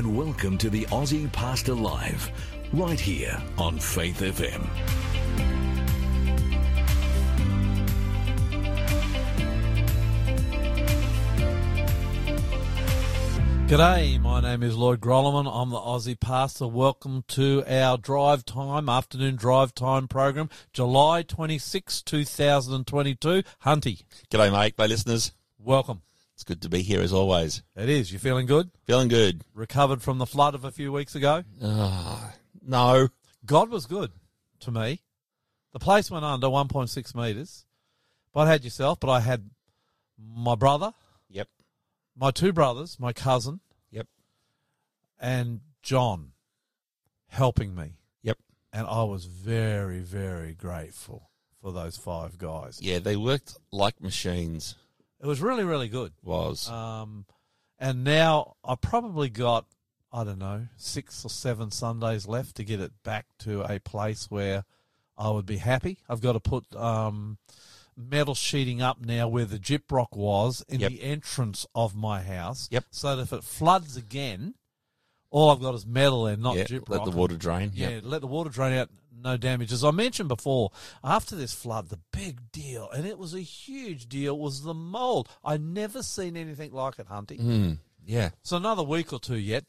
G'day and welcome to the Aussie Pastor Live, right here on Faith FM. G'day, my name is Lloyd Grolleman. I'm the Aussie Pastor. Welcome to our drive time, afternoon drive time program, July 26, 2022. Hunty, G'day, mate. Hey, listeners. welcome. It's good to be here as always. It is. You feeling good? Feeling good. Recovered from the flood of a few weeks ago? Ah, no. God was good to me. The place went under 1.6 metres. But I had yourself, but I had my brother, Yep. my two brothers, my cousin, Yep. and John helping me. Yep. And I was very, very grateful for those five guys. Yeah, they worked like machines. It was really, really good. Was. Um, and now I probably got, I don't know, six or seven Sundays left to get it back to a place where I would be happy. I've got to put um, metal sheeting up now where the gyprock was in Yep. the entrance of my house. Yep. So that if it floods again, all I've got is metal and not yeah, gyprock. let the water drain. Yeah, Yep. let the water drain out, no damage. As I mentioned before, after this flood, the big deal, and it was a huge deal, was the mold. I never seen anything like it, Hunty. Mm, yeah. So another week or two yet,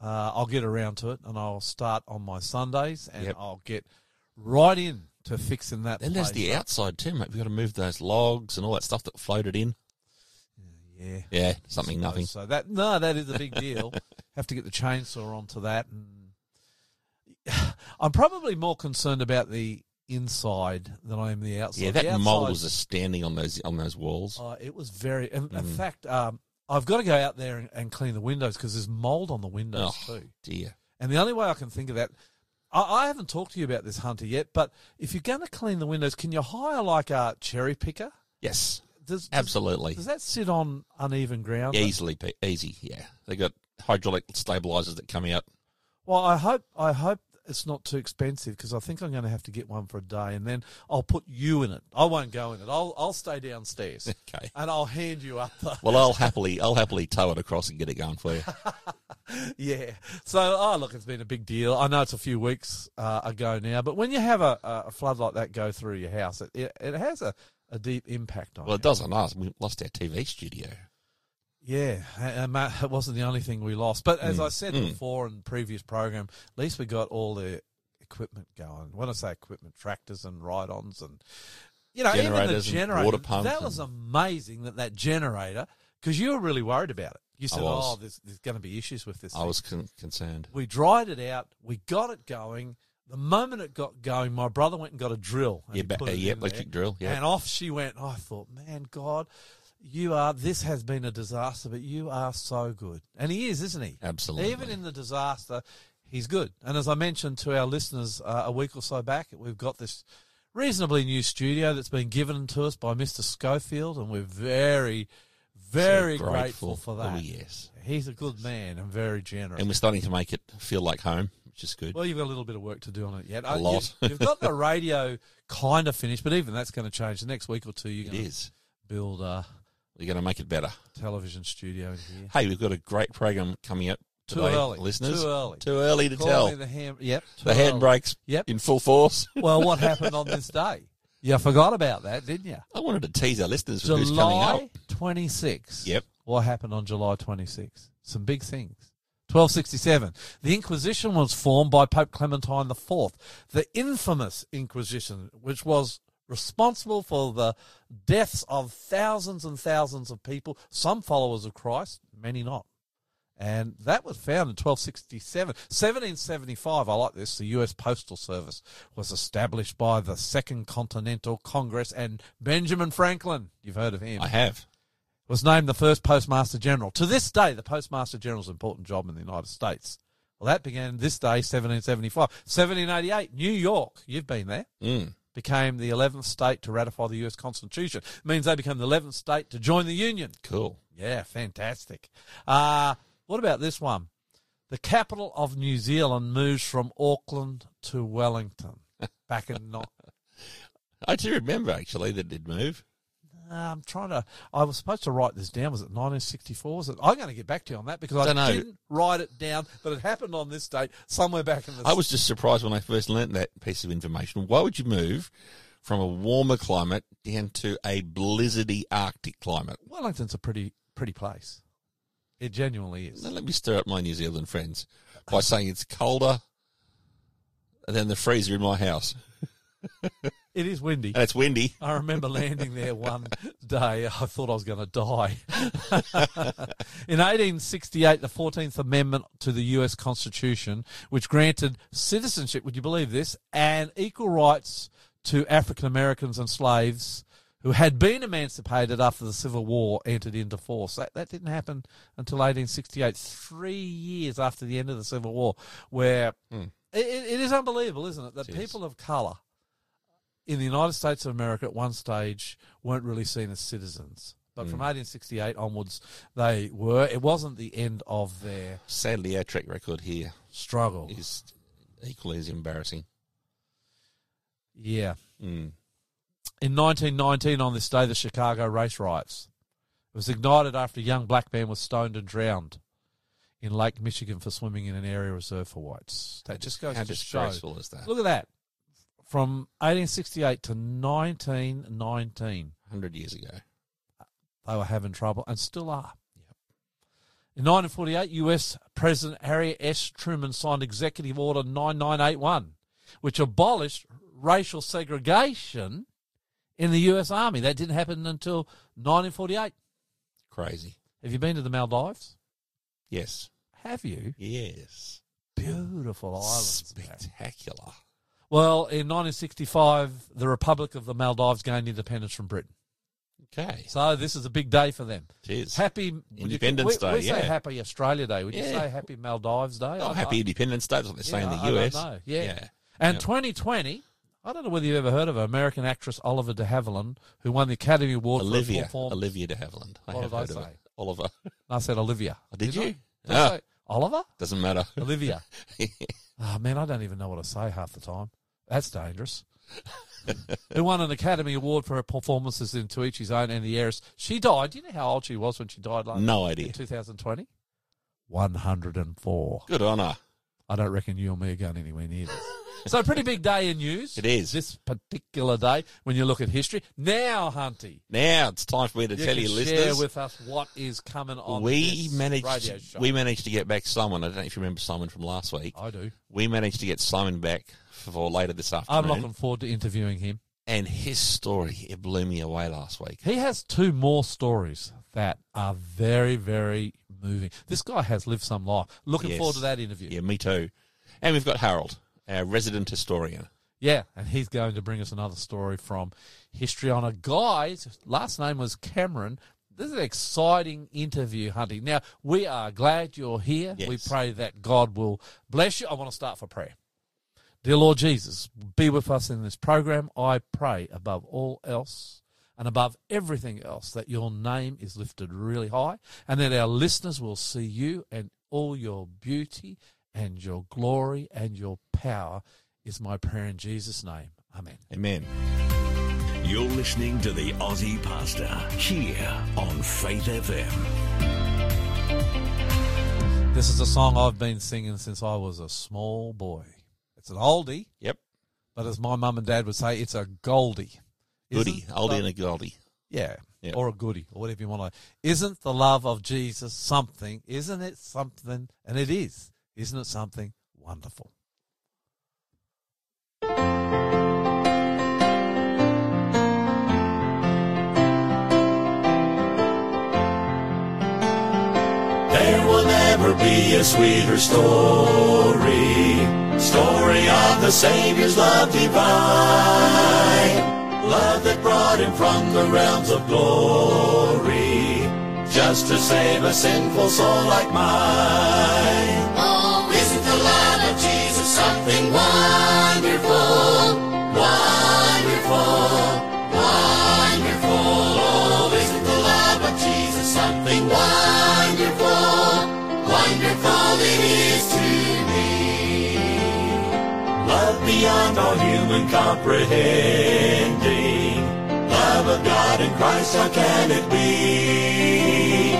uh, I'll get around to it, and I'll start on my Sundays, and Yep. I'll get right in to fixing that. Then there's the up. outside too, mate. We've got to move those logs and all that stuff that floated in. Yeah. Yeah, something, So- nothing. So that no, that is a big deal. Have to get the chainsaw onto that, and I'm probably more concerned about the inside than I am the outside. Yeah, that mold was standing on those on those walls. Oh, it was very. In, in Mm. fact, um, I've got to go out there and, and clean the windows because there's mold on the windows Oh, too. dear. And the only way I can think of that, I, I haven't talked to you about this, Hunter, yet. But if you're going to clean the windows, can you hire like a cherry picker? Yes, Does, does, absolutely. Does that sit on uneven ground? Easily, easy. Yeah, they got hydraulic stabilizers that come out. Well, I hope I hope it's not too expensive because I think I'm going to have to get one for a day, and then I'll put you in it. I won't go in it. I'll I'll stay downstairs, Okay. and I'll hand you up the Well, I'll happily, I'll happily tow it across and get it going for you. yeah. So, oh, look, it's been a big deal. I know it's a few weeks uh, ago now, but when you have a, a flood like that go through your house, it, it, it has a, a deep impact on Well, you. it does on us. We lost our TV studio. Yeah, and Matt, it wasn't the only thing we lost. But as Mm. I said Mm. before in the previous program, at least we got all the equipment going. When I say equipment, tractors and ride-ons and you know even the Generators generator. water pumps that was amazing that that generator because you were really worried about it. You said, "Oh, there's, there's going to be issues with this." I thing." was con- concerned. We dried it out. We got it going. The moment it got going, my brother went and got a drill. and Yeah, ba- uh, yeah, electric there. drill. Yeah, And off she went. I thought, man, God, you are. This has been a disaster, but you are so good. And he is, isn't he? absolutely. Even in the disaster, he's good. And as I mentioned to our listeners uh, a week or so back, we've got this reasonably new studio that's been given to us by Mr. Schofield, and we're very, very So grateful. for that. Oh yes, He's a good man and very generous. and we're starting to make it feel like home, which is good. Well, you've got a little bit of work to do on it yet. A Uh, lot. You've, got the radio kind of finished, but even that's going to change. The next week or two, you're it going to is. build a We're going to make it better. television studio in here. Hey, we've got a great program coming up Too today, early. listeners. Too early. Too early to Call tell. the. Yep. too the handbrake's Yep. in full force. Well, what happened on this day? You forgot about that, didn't you? I wanted to tease our listeners with who's coming July up. 26. Yep. What happened on July 26? Some big things. 1267. The Inquisition was formed by Pope Clementine IV, the infamous Inquisition, which was responsible for the deaths of thousands and thousands of people, some followers of Christ, many not. And that was found in 1267. 1775, I like this, the US Postal Service was established by the Second Continental Congress and Benjamin Franklin. You've heard of him I have. was named the first Postmaster General. To this day, the Postmaster General's an important job in the United States. Well, that began this day, 1775. 1788, New York, you've been there, Mm. Became the 11th state to ratify the U.S. Constitution. It means they became the 11th state to join the Union. Cool. Yeah, fantastic. Uh, what about this one? The capital of New Zealand moves from Auckland to Wellington back in not. I do remember actually that it did move. I'm trying to. I was supposed to write this down. Was it 1964? Was it? I'm going to get back to you on that because I know. didn't write it down, but it happened on this date somewhere back in the. I was just surprised when I first learnt that piece of information. Why would you move from a warmer climate down to a blizzardy Arctic climate? Wellington's a pretty pretty place. It genuinely is. Now, let me stir up my New Zealand friends by saying it's colder than the freezer in my house. It is windy. And it's windy. I remember landing there one day. I thought I was going to die. In 1868, the 14th Amendment to the U.S. Constitution, which granted citizenship, would you believe this, and equal rights to African Americans and slaves who had been emancipated after the Civil War, entered into force. That, that didn't happen until 1868, three years after the end of the Civil War, where hmm. it, it is unbelievable, isn't it, that is. people of colour in the United States of America at one stage weren't really seen as citizens. But from 1868 onwards, they were. It wasn't the end of their Sadly, our track record here struggle. is equally as embarrassing. Yeah. Mm. In 1919, on this day, the Chicago race riots. It was ignited after a young black man was stoned and drowned in Lake Michigan for swimming in an area reserved for whites. That just goes How to show. disgraceful is that? Look at that. From 1868 to 1919. 100 years ago. they were having trouble and still are. In 1948, US President Harry S. Truman signed Executive Order 9981, which abolished racial segregation in the US Army. That didn't happen until 1948. Crazy. Have you been to the Maldives? Yes. Have you? Yes. Beautiful islands. man. Spectacular. Well, in 1965, the Republic of the Maldives gained independence from Britain. Okay. So this is a big day for them. Cheers. Happy would you- Independence we, Day, We say yeah. Happy Australia Day. Would you say Happy Maldives Day? Oh, I- happy I- Independence Day. That's what they say in the I US. Yeah. Yeah. And Yeah. 2020, I don't know whether you've ever heard of her, American actress Oliver de Havilland, who won the Academy Award Olivia. for her performance. Olivia de Havilland. I What have did I heard of say? it. Oliver. I said Olivia. Oh, did Didn't you? I? Did I ah. say Oliver? Doesn't matter. Olivia. oh, man, I don't even know what to say half the time. That's dangerous. who won an Academy Award for her performances in To Each His Own and The Heiress. She died. Do you know how old she was when she died last No in idea. 2020? 104. Good on her. I don't reckon you or me are going anywhere near this. so a pretty big day in news. It is. This particular day when you look at history. Now, Hunty, Now it's time for me to you tell you, share with us what is coming on we this managed radio show. we managed to get back Simon. I don't know if you remember Simon from last week. I do. We managed to get Simon back for later this afternoon. I'm looking forward to interviewing him. and his story, it blew me away last week. He has two more stories that are very, very moving. This guy has lived some life. Looking Yes. forward to that interview. Yeah, me too. And we've got Harold, our resident historian. Yeah, and he's going to bring us another story from history on a guy. His last name was Cameron. This is an exciting interview, Hunting. Now, we are glad you're here. We pray that God will bless you. I want to start for prayer. Dear Lord Jesus, be with us in this program. I pray above all else and above everything else that your name is lifted really high and that our listeners will see you and all your beauty and your glory and your power is my prayer in Jesus' name. Amen. Amen. You're listening to the Aussie Pastor here on Faith FM. This is a song I've been singing since I was a small boy. It's an oldie, Yep. but as my mum and dad would say, it's a goldie. Goody. Oldie the- and a goldie. Yeah. Yeah. Or a goodie, or whatever you want to. Isn't the love of Jesus something? Isn't it something? And it is. Isn't it something wonderful? There will never be a sweeter story. Story of the Savior's love divine. Love that brought him from the realms of glory. Just to save a sinful soul like mine. Oh, isn't the love of Jesus something wonderful? Wonderful. Wonderful. Oh, isn't the love of Jesus something wonderful? Wonderful it is to beyond all human comprehending. Love of God in Christ, how can it be?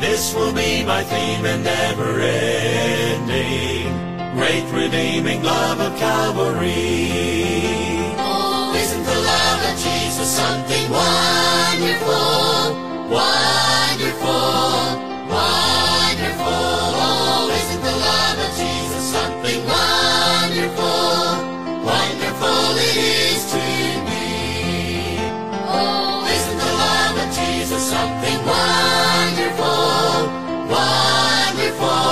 This will be my theme and never ending. Great redeeming love of Calvary. Oh, isn't the love of Jesus something? Wonderful, wonderful. Is to me. Oh, isn't the love of Jesus something wonderful? Wonderful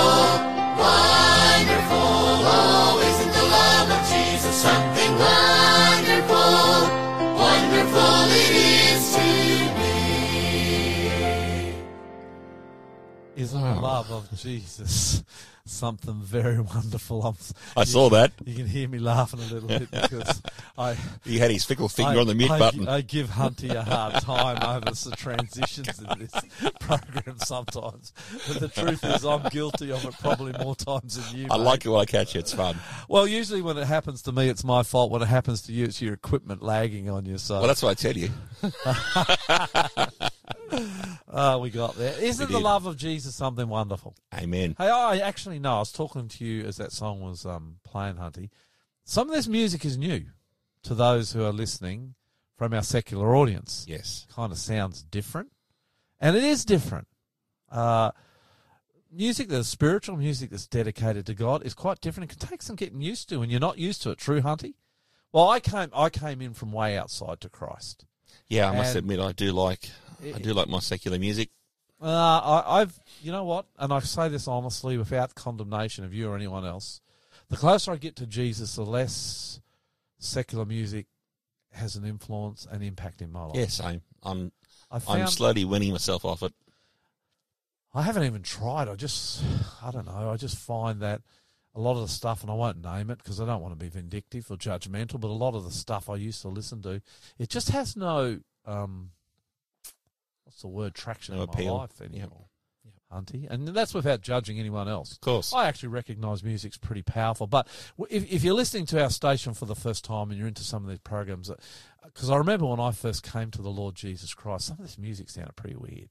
wonderful oh, Wonderful always the love of Jesus something wonderful Wonderful it is to me. Isn't it love of Jesus something it very wonderful? I'm, I saw that. You can hear me laughing a little bit because I. He had his fickle finger I, on the mute I, button. I give Hunty a hard time over the transitions in this program sometimes. But the truth is, I'm guilty of it probably more times than you. I mate. like it when I catch you. It's fun. Well, usually when it happens to me, it's my fault. When it happens to you, it's your equipment lagging on you. So, Well, that's what I tell you. Oh, we got there. Isn't the love of Jesus something wonderful? Amen. Hey, I actually know. I was talking to you as that song was um, playing, Hunty. Some of this music is new to those who are listening from our secular audience. Yes. Kind of sounds different, and it is different. Uh, music that's spiritual, music that's dedicated to God, is quite different. It can take some getting used to, and you're not used to it. True, Hunty. Well, I came. I came in from way outside to Christ. Yeah, I must admit, I do like I do like my secular music. Uh, I, I've, you know what, and I say this honestly, without condemnation of you or anyone else. The closer I get to Jesus, the less secular music has an influence and impact in my life. Same. I'm I found, I'm slowly winning myself off it. I haven't even tried. I just, I don't know. I just find that a lot of the stuff, and I won't name it because I don't want to be vindictive or judgmental, but a lot of the stuff I used to listen to, it just has no, um, what's the word, traction No in my appeal. life Yep. anymore. Hunty, and that's without judging anyone else. Of course. I actually recognise music's pretty powerful. But if, if you're listening to our station for the first time and you're into some of these programs, because uh, I remember when I first came to the Lord Jesus Christ, some of this music sounded pretty weird.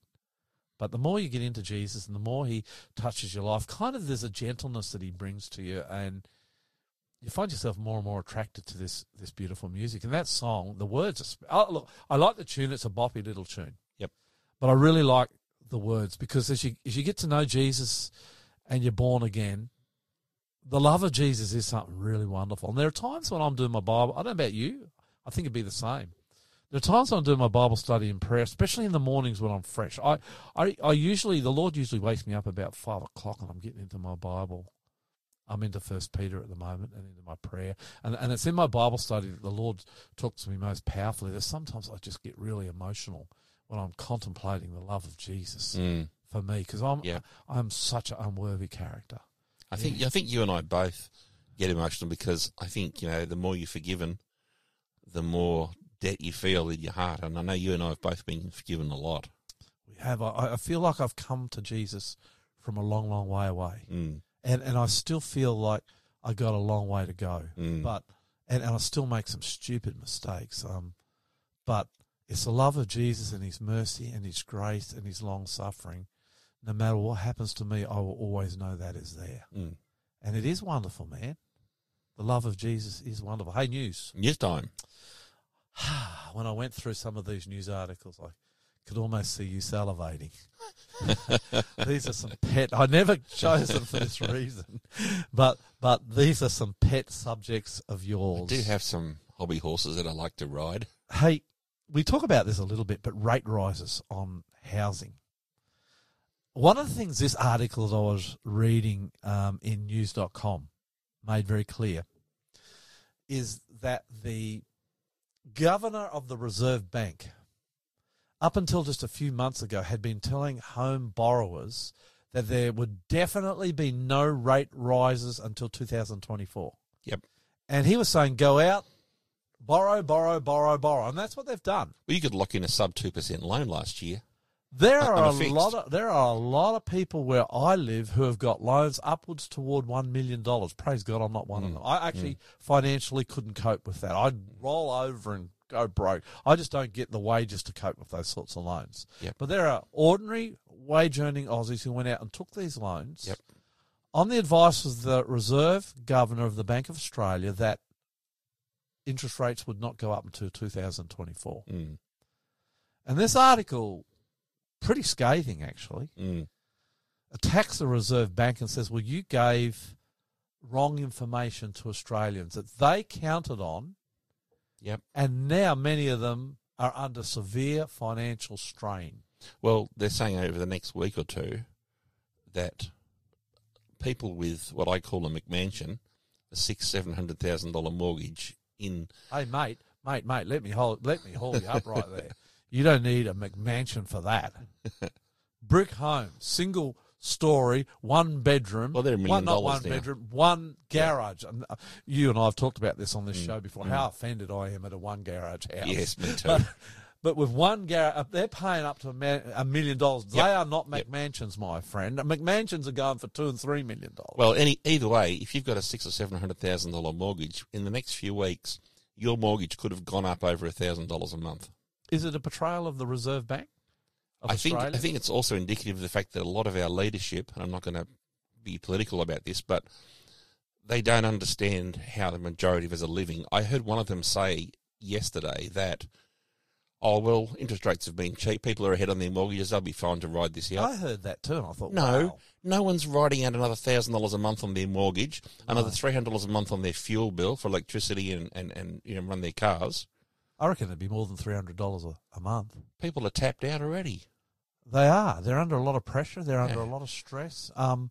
But the more you get into Jesus and the more he touches your life, kind of there's a gentleness that he brings to you, and you find yourself more and more attracted to this this beautiful music. And that song, the words are. Oh, look, I like the tune; it's a boppy little tune. But I really like the words because as you as you get to know Jesus and you're born again, the love of Jesus is something really wonderful. And there are times when I'm doing my Bible. I don't know about you. I think it'd be the same. There are times when I'm doing my Bible study and prayer, especially in the mornings when I'm fresh. I, I, I usually the Lord usually wakes me up about five o'clock, and I'm getting into my Bible. I'm into First Peter at the moment, and into my prayer, and and it's in my Bible study that the Lord talks to me most powerfully. There's sometimes I just get really emotional when I'm contemplating the love of Jesus Mm. for me because I'm Yeah. I'm such an unworthy character. I think I think you and I both get emotional because I think you know the more you're forgiven, the more debt you feel in your heart. And I know you and I have both been forgiven a lot. We have. I, I feel like I've come to Jesus from a long, long way away, Mm. and and I still feel like I got a long way to go. Mm. But and, and I still make some stupid mistakes. Um, but it's the love of Jesus and His mercy and His grace and His long suffering. No matter what happens to me, I will always know that is there, Mm. and it is wonderful, man. The love of Jesus is wonderful. Hey, news. News time. when I went through some of these news articles, I could almost see you salivating. these are some pet. I never chose them for this reason, but but these are some pet subjects of yours. I do have some hobby horses that I like to ride. Hey, we talk about this a little bit, but rate rises on housing. One of the things this article that I was reading um, in news.com made very clear is that the governor of the Reserve Bank, up until just a few months ago, had been telling home borrowers that there would definitely be no rate rises until 2024. Yep. And he was saying, go out, borrow, borrow, borrow, borrow. And that's what they've done. Well, you could lock in a sub two percent loan last year. There are a lot of there are a lot of people where I live who have got loans upwards toward one million dollars. Praise God, I'm not one Mm. of them. I actually financially couldn't cope with that. I'd roll over and go broke. I just don't get the wages to cope with those sorts of loans. Yep. But there are ordinary wage earning Aussies who went out and took these loans Yep. on the advice of the Reserve Governor of the Bank of Australia that interest rates would not go up until 2024. Mm, And this article, pretty scathing actually, mm. attacks the Reserve Bank and says, well, you gave wrong information to Australians that they counted on, Yep. and now many of them are under severe financial strain. Well, they're saying over the next week or two that people with what I call a McMansion, a six seven hundred thousand dollar mortgage in Hey, mate, mate, mate, let me hold, let me haul you up right there. You don't need a McMansion for that. Brick home, single story, one bedroom. Well, they're a million one, not dollars one now. bedroom, one garage. And, uh, You and I have talked about this on this Mm. show before. How offended I am at a one garage house. yes, me too. But, but with one garage, uh, they're paying up to a, million dollars. They Yep. are not Yep. McMansions, my friend. McMansions are going for two and three million dollars. Well, any either way, if you've got a six or seven hundred thousand dollar mortgage in the next few weeks, your mortgage could have gone up over a thousand dollars a month. is it a betrayal of the Reserve Bank? Of I think I think it's also indicative of the fact that a lot of our leadership, and I'm not going to be political about this, but they don't understand how the majority of us are living. I heard one of them say yesterday that, oh well, interest rates have been cheap. People are ahead on their mortgages. They'll be fine to ride this out. I heard that too, and I thought, No, wow. no one's riding out another thousand dollars a month on their mortgage, another three hundred dollars a month on their fuel bill for electricity and, and, and you know run their cars. I reckon it'd be more than three hundred dollars a month. People are tapped out already. They are. They're under a lot of pressure. They're under a lot of stress. Um,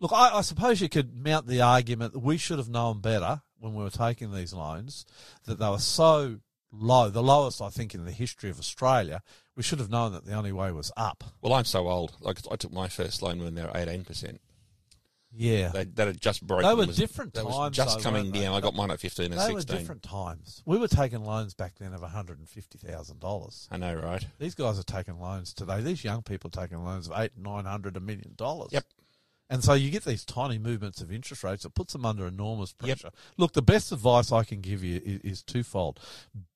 look, I, I suppose you could mount the argument that we should have known better when we were taking these loans that they were so low, the lowest I think in the history of Australia. We should have known that the only way was up. Well, I'm so old. Like I took my first loan when they were eighteen percent. Yeah, They that had just broken. They were was- different That was times, just though, coming down. I got mine at fifteen and they were sixteen. different times. We were taking loans back then of one hundred and fifty thousand dollars. I know, right? These guys are taking loans today. These young people are taking loans of eight, nine hundred, a million dollars. Yep. And so you get these tiny movements of interest rates. It puts them under enormous Yep. pressure. Look, the best advice I can give you is, is twofold.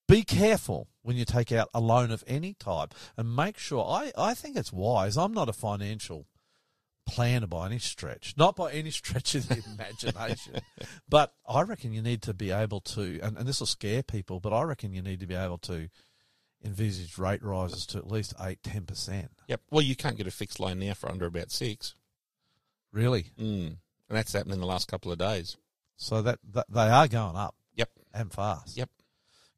Be careful when you take out a loan of any type and make sure. I, I think it's wise. I'm not a financial planner by any stretch, not by any stretch of the imagination. But I reckon you need to be able to, and, and this will scare people, but I reckon you need to be able to envisage rate rises to at least 8 10%. Yep. Well, you can't get a fixed loan now for under about six. Really? Mm. And that's happened in the last couple of days. So that, that they are going up Yep. and fast. Yep.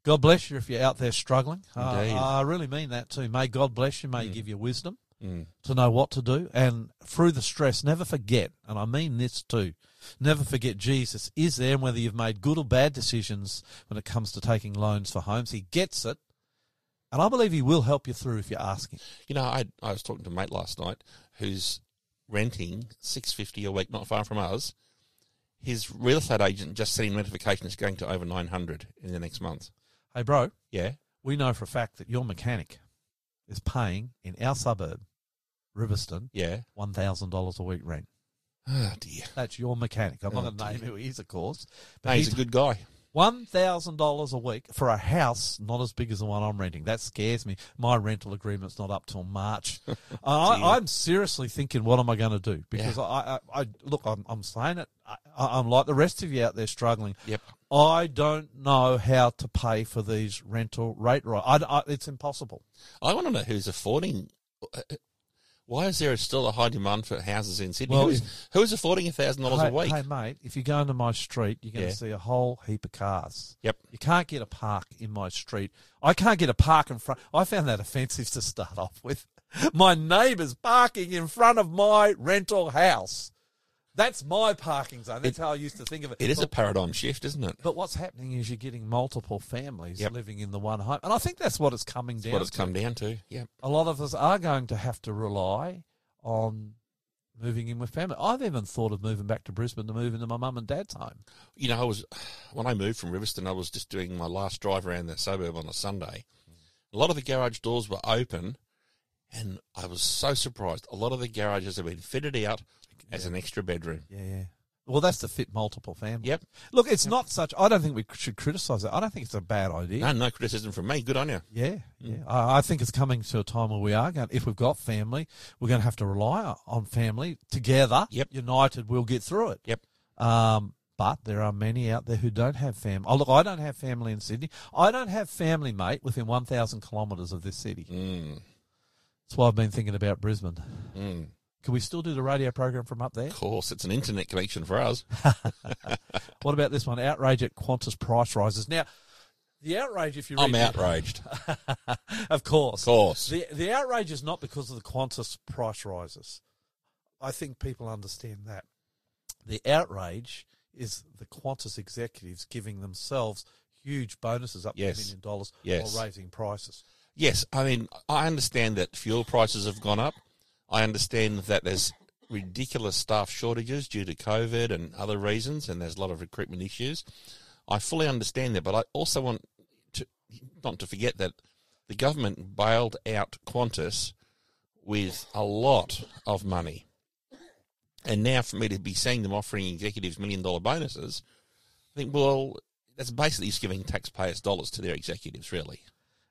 God bless you if you're out there struggling. Uh, I really mean that too. May God bless you. May He give you wisdom Mm. to know what to do. And through the stress, never forget, and I mean this too, never forget Jesus is there. And whether you've made good or bad decisions when it comes to taking loans for homes, He gets it. And I believe He will help you through if you ask Him. You know, I I was talking to a mate last night who's renting six fifty a week, not far from us. His real estate agent just sent him notification it's going to over nine hundred in the next month. Hey, bro, Yeah. we know for a fact that your mechanic is paying in our suburb, Riverstone, Yeah. $1,000 a week rent. Oh dear. That's your mechanic. I'm Oh, not going to name who he is, of course. No, he's a good guy. One thousand dollars a week for a house not as big as the one I'm renting. That scares me. My rental agreement's not up till March. Uh, I, I'm seriously thinking, what am I going to do? Because I, I, I look, I'm, I'm saying it. I, I'm like the rest of you out there struggling. Yep. I don't know how to pay for these rental rate right. I, I, it's impossible. I want to know who's affording. Why is there still a high demand for houses in Sydney? Well, who's, who's affording thousand dollars a week? hey, mate, if you go into my street, you're going to Yeah. see a whole heap of cars. Yep. You can't get a park in my street. I can't get a park in front. I found that offensive to start off with. My neighbour's parking in front of my rental house. That's my parking zone. That's how I used to think of it. It is a paradigm shift, isn't it? But what's happening is you're getting multiple families Yep. living in the one home, and I think that's what it's coming That's down what it's to. come down to. Yep. A lot of us are going to have to rely on moving in with family. I've even thought of moving back to Brisbane to move into my mum and dad's home. You know, I was when I moved from Riverstone, I was just doing my last drive around the suburb on a Sunday. A lot of the garage doors were open, and I was so surprised. A lot of the garages have been fitted out as an extra bedroom. Yeah, yeah. Well, that's to fit multiple families. Yep. Look, it's not such. I don't think we should criticise it. I don't think it's a bad idea. No, no criticism from me. Good on you. Yeah, yeah. I, I think it's coming to a time where we are going. If we've got family, we're going to have to rely on family together. Yep. United, we'll get through it. Yep. Um, but there are many out there who don't have family. Oh, look, I don't have family in Sydney. I don't have family, mate, within 1,000 kilometres of this city. Mm, That's why I've been thinking about Brisbane. mm. Can we still do the radio program from up there? Of course, it's an internet connection for us. What about this one? Outrage at Qantas price rises. Now, the outrage, if you read I'm outraged. of course. Of course. The the outrage is not because of the Qantas price rises. I think people understand that. The outrage is the Qantas executives giving themselves huge bonuses up Yes. to a million dollars Yes. while raising prices. Yes, I mean, I understand that fuel prices have gone up. I understand that there's ridiculous staff shortages due to COVID and other reasons, and there's a lot of recruitment issues. I fully understand that, but I also want to not to forget that the government bailed out Qantas with a lot of money. And now for me to be seeing them offering executives million dollar bonuses, I think, well, that's basically just giving taxpayers dollars to their executives, really.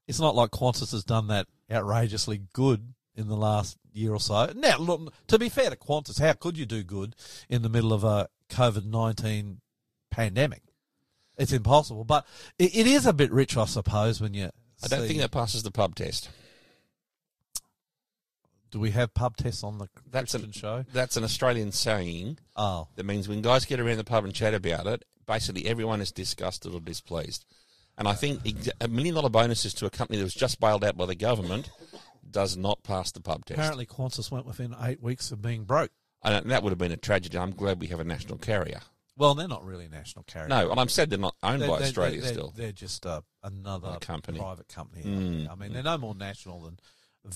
It's not like Qantas has done that outrageously good in the last year or so. Now, look, to be fair to Qantas, how could you do good in the middle of a COVID 19 pandemic? It's impossible. But it, it is a bit rich, I suppose, when you. I don't see- think that passes the pub test. Do we have pub tests on the That's Christian an- show? That's an Australian saying Oh, that means when guys get around the pub and chat about it, basically everyone is disgusted or displeased. And I think a million dollar bonuses to a company that was just bailed out by the government does not pass the pub test. apparently Qantas went within eight weeks of being broke. And that would have been a tragedy. I'm glad we have a national carrier. Well, they're not really a national carrier. No, and I'm sad they're not owned They're- by they're- Australia they're, still. They're just uh, another company. private company. Mm. I mean, they're no more national than.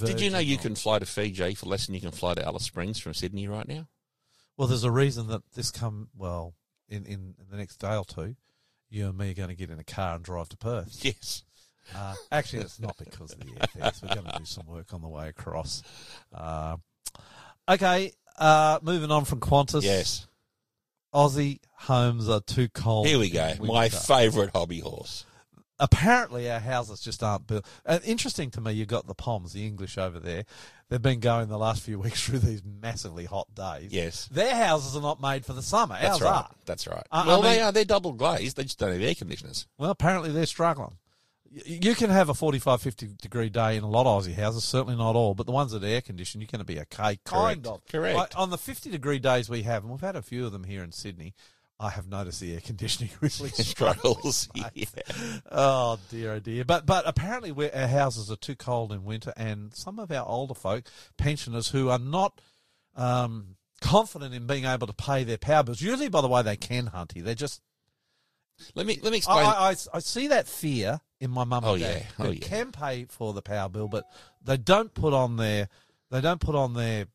Did you know you can fly to Fiji for less than you can fly to Alice Springs from Sydney right now? Well, there's a reason that this come well in, in the next day or two. You and me are going to get in a car and drive to Perth. Yes. Uh, actually, it's not because of the airfares. We're going to do some work on the way across. Uh, okay, uh, moving on from Qantas. Yes. Aussie homes are too cold. Here we go. My favourite hobby horse. apparently our houses just aren't built. Uh, interesting to me, you've got the Poms, the English over there. They've been going the last few weeks through these massively hot days. Yes. Their houses are not made for the summer. That's Ours right. are. That's right. I- I well, they are. They're double glazed. They just don't have air conditioners. Well, apparently they're struggling. Y- You can have a 45, 50 degree day in a lot of Aussie houses, certainly not all, but the ones that are air conditioned, you're going to be okay. Kind Correct. of. Correct. Like, on the 50 degree days we have, and we've had a few of them here in Sydney, I have noticed the air conditioning really struggles. Struggles. yeah. Oh dear, oh dear. But but apparently we our houses are too cold in winter, and some of our older folk, pensioners who are not um, confident in being able to pay their power bills. Usually, by the way, they can, Hunty. They're just. Let me let me explain. I, I, I see that fear in my mum oh, and Oh, dad. yeah. Oh, who yeah. can pay for the power bill, but they don't put on their they don't put on their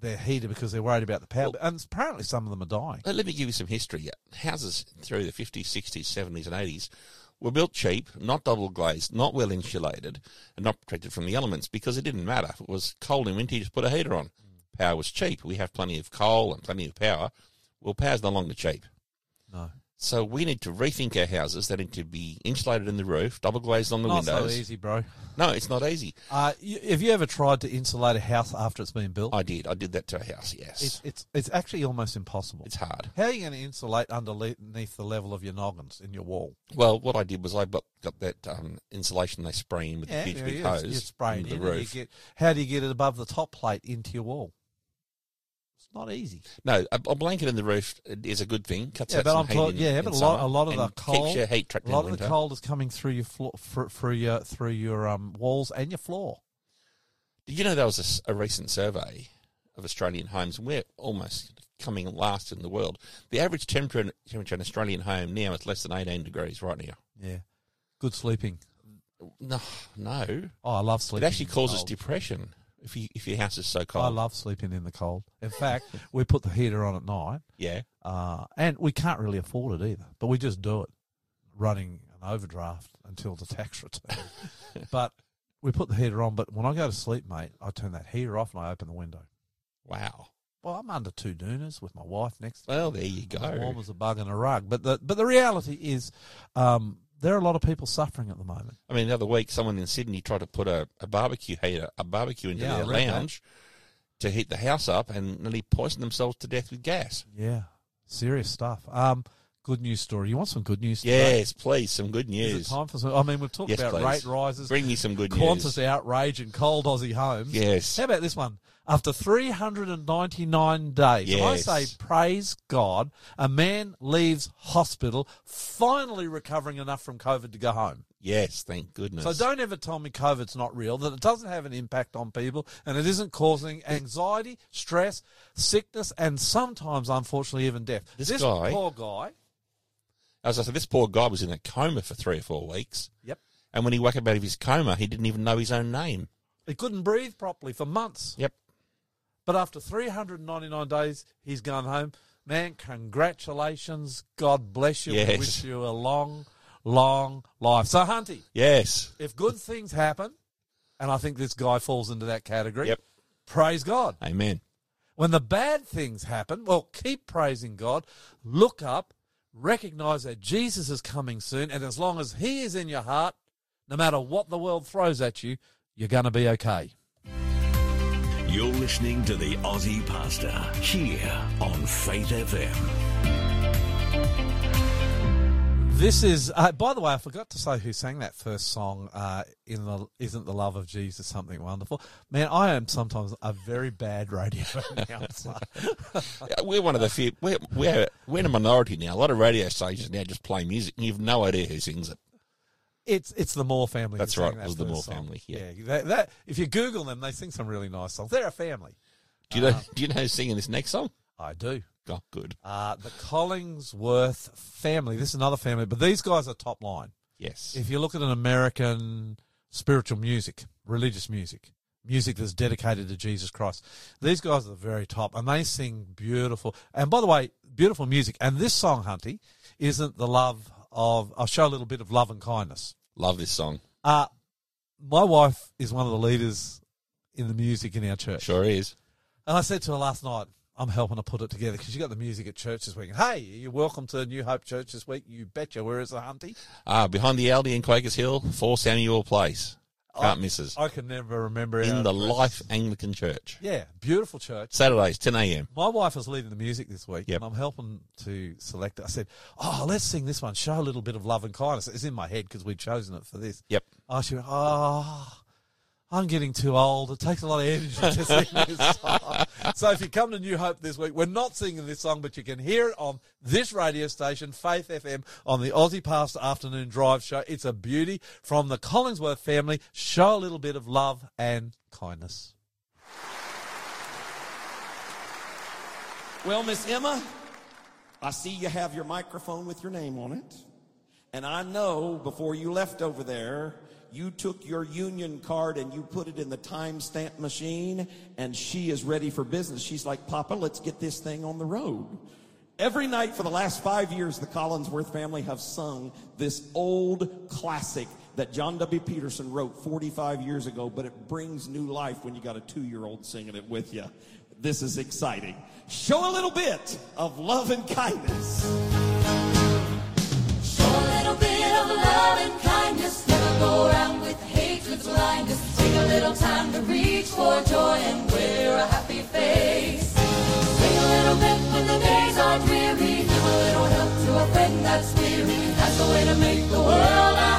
their heater because they're worried about the power. Well- bill. And apparently, some of them are dying. Let let me give you some history. Houses through the 50s, 60s, 70s, and 80s were built cheap, not double glazed, not well insulated, and not protected from the elements because it didn't matter. If it was cold in winter, you just put a heater on. Power was cheap. We have plenty of coal and plenty of power. Well, power's no longer cheap. No, So we need to rethink our houses. They need to be insulated in the roof, double glazed on the not windows. so easy, bro. No, it's not easy. Uh, you, have you ever tried to insulate a house after it's been built? I did. I did that to a house, yes. It's it's it's actually almost impossible. It's hard. How are you going to insulate underneath the level of your noggins in your wall? Well, what I did was I got, got that um, insulation they spray in with the huge big you, hose you spray into in the roof. Get, how do you get it above the top plate into your wall? Not easy. No, a, a blanket in the roof is a good thing. Cuts Yeah, out but some I'm heat in- yeah, but a lot- a of the cold- keeps your heat trapped A lot of winter. the cold is coming through your floor, through, through your through your um, walls and your floor. Did you know there was a recent survey of Australian homes, and we're almost coming last in the world. The average temperature temperature in an Australian home now is less than 18 degrees right now. Yeah, good sleeping. No, no. Oh, I love sleep. It actually causes cold. depression if you, if your house is so cold. I love sleeping in the cold. In fact, we put the heater on at night. yeah. Uh, and we can't really afford it either, but we just do it, running an overdraft until the tax return. but we put the heater on. But when I go to sleep, mate, I turn that heater off and I open the window. Wow. well, I'm under two doonas with my wife next to me. Well, there you I'm warm as a bug in a rug. But the but the reality is, um, there are a lot of people suffering at the moment. I mean, the other week, someone in Sydney tried to put a, a barbecue heater, a barbecue into Yeah, their read that. lounge to heat the house up, and nearly poisoned themselves to death with gas. Yeah, serious stuff. Um, good news story. You want some good news? today? Yes, please, some good news. time for some? I mean, we've talked Yes, about please. rate rises, Bring me some good Qantas news. outrage, and cold Aussie homes. Yes. How about this one? After 399 days, and I say, praise God, a man leaves hospital finally recovering enough from COVID to go home. Yes, thank goodness. So don't ever tell me COVID's not real, that it doesn't have an impact on people, and it isn't causing anxiety, stress, sickness, and sometimes, unfortunately, even death. This this guy- poor guy. As I said, this poor guy was in a coma for three or four weeks, Yep. and when he woke up out of his coma, he didn't even know his own name. He couldn't breathe properly for months. Yep. But after 399 days, he's gone home. Man, congratulations. God bless you. We wish you a long, long life. So, Hunty, Yes. if good things happen, and I think this guy falls into that category, Yep. praise God. Amen. When the bad things happen, well, keep praising God. Look up, recognize that Jesus is coming soon, and as long as He is in your heart, no matter what the world throws at you, you're going to be okay. You're listening to the Aussie Pastor here on Faith FM. This is, uh, by the way, I forgot to say who sang that first song. Uh, in the isn't the love of Jesus something wonderful? Man, I am sometimes a very bad radio announcer. Yeah, We're one of the few. We're, we're we're in a minority now. A lot of radio stations now just play music, and you've no idea who sings it. It's it's the Moore family. That's right, that it was the Moore song. family, yeah. that, that if you Google them, they sing some really nice songs. They're a family. Do you know? Uh-huh. do you know who's singing this next song? I do. Oh, good. Uh, the Collingsworth family. This is another family, but these guys are top line. Yes. If you look at an American spiritual music, religious music, music that's dedicated to Jesus Christ, these guys are the very top, and they sing beautiful. And by the way, beautiful music. And this song, Hunty, isn't the love of. I'll show a little bit of love and kindness. Love this song. Uh, my wife is one of the leaders in the music in our church. Sure is. And I said to her last night, I'm helping to put it together because you got the music at church this week. Hey, you're welcome to New Hope Church this week. You betcha. Where is the Hunty? Ah, behind the Aldi in Quakers Hill, 4 Samuel Place. Can't I- miss us. I can never remember. In the address. Life Anglican Church. Yeah, beautiful church. Saturdays, 10 a.m. My wife is leading the music this week, Yep. and I'm helping to select it. I said, "Oh, let's sing this one. Show a little bit of love and kindness." It's in my head because we'd chosen it for this. Yep. Oh, she went, "Oh, I'm getting too old. It takes a lot of energy to sing this song." so if you come to New Hope this week, we're not singing this song, but you can hear it on this radio station, Faith FM, on the Aussie Pastor Afternoon Drive Show. It's a beauty from the Collingsworth family. Show a little bit of love and kindness. Well, Miss Emma, I see you have your microphone with your name on it. And I know before you left over there, you took your union card and you put it in the timestamp machine, and she is ready for business. She's like, Papa, let's get this thing on the road. Every night for the last five years, the Collingsworth family have sung this old classic that John W. Peterson wrote 45 years ago, but it brings new life when you got a two year old singing it with you. This is exciting. Show a little bit of love and kindness. Show a little bit of love and kindness. Go around with hatred's blindness. Take a little time to reach for joy and wear a happy face. Sing a little bit when the days are dreary. Give a little help to a friend that's weary. That's the way to make the world a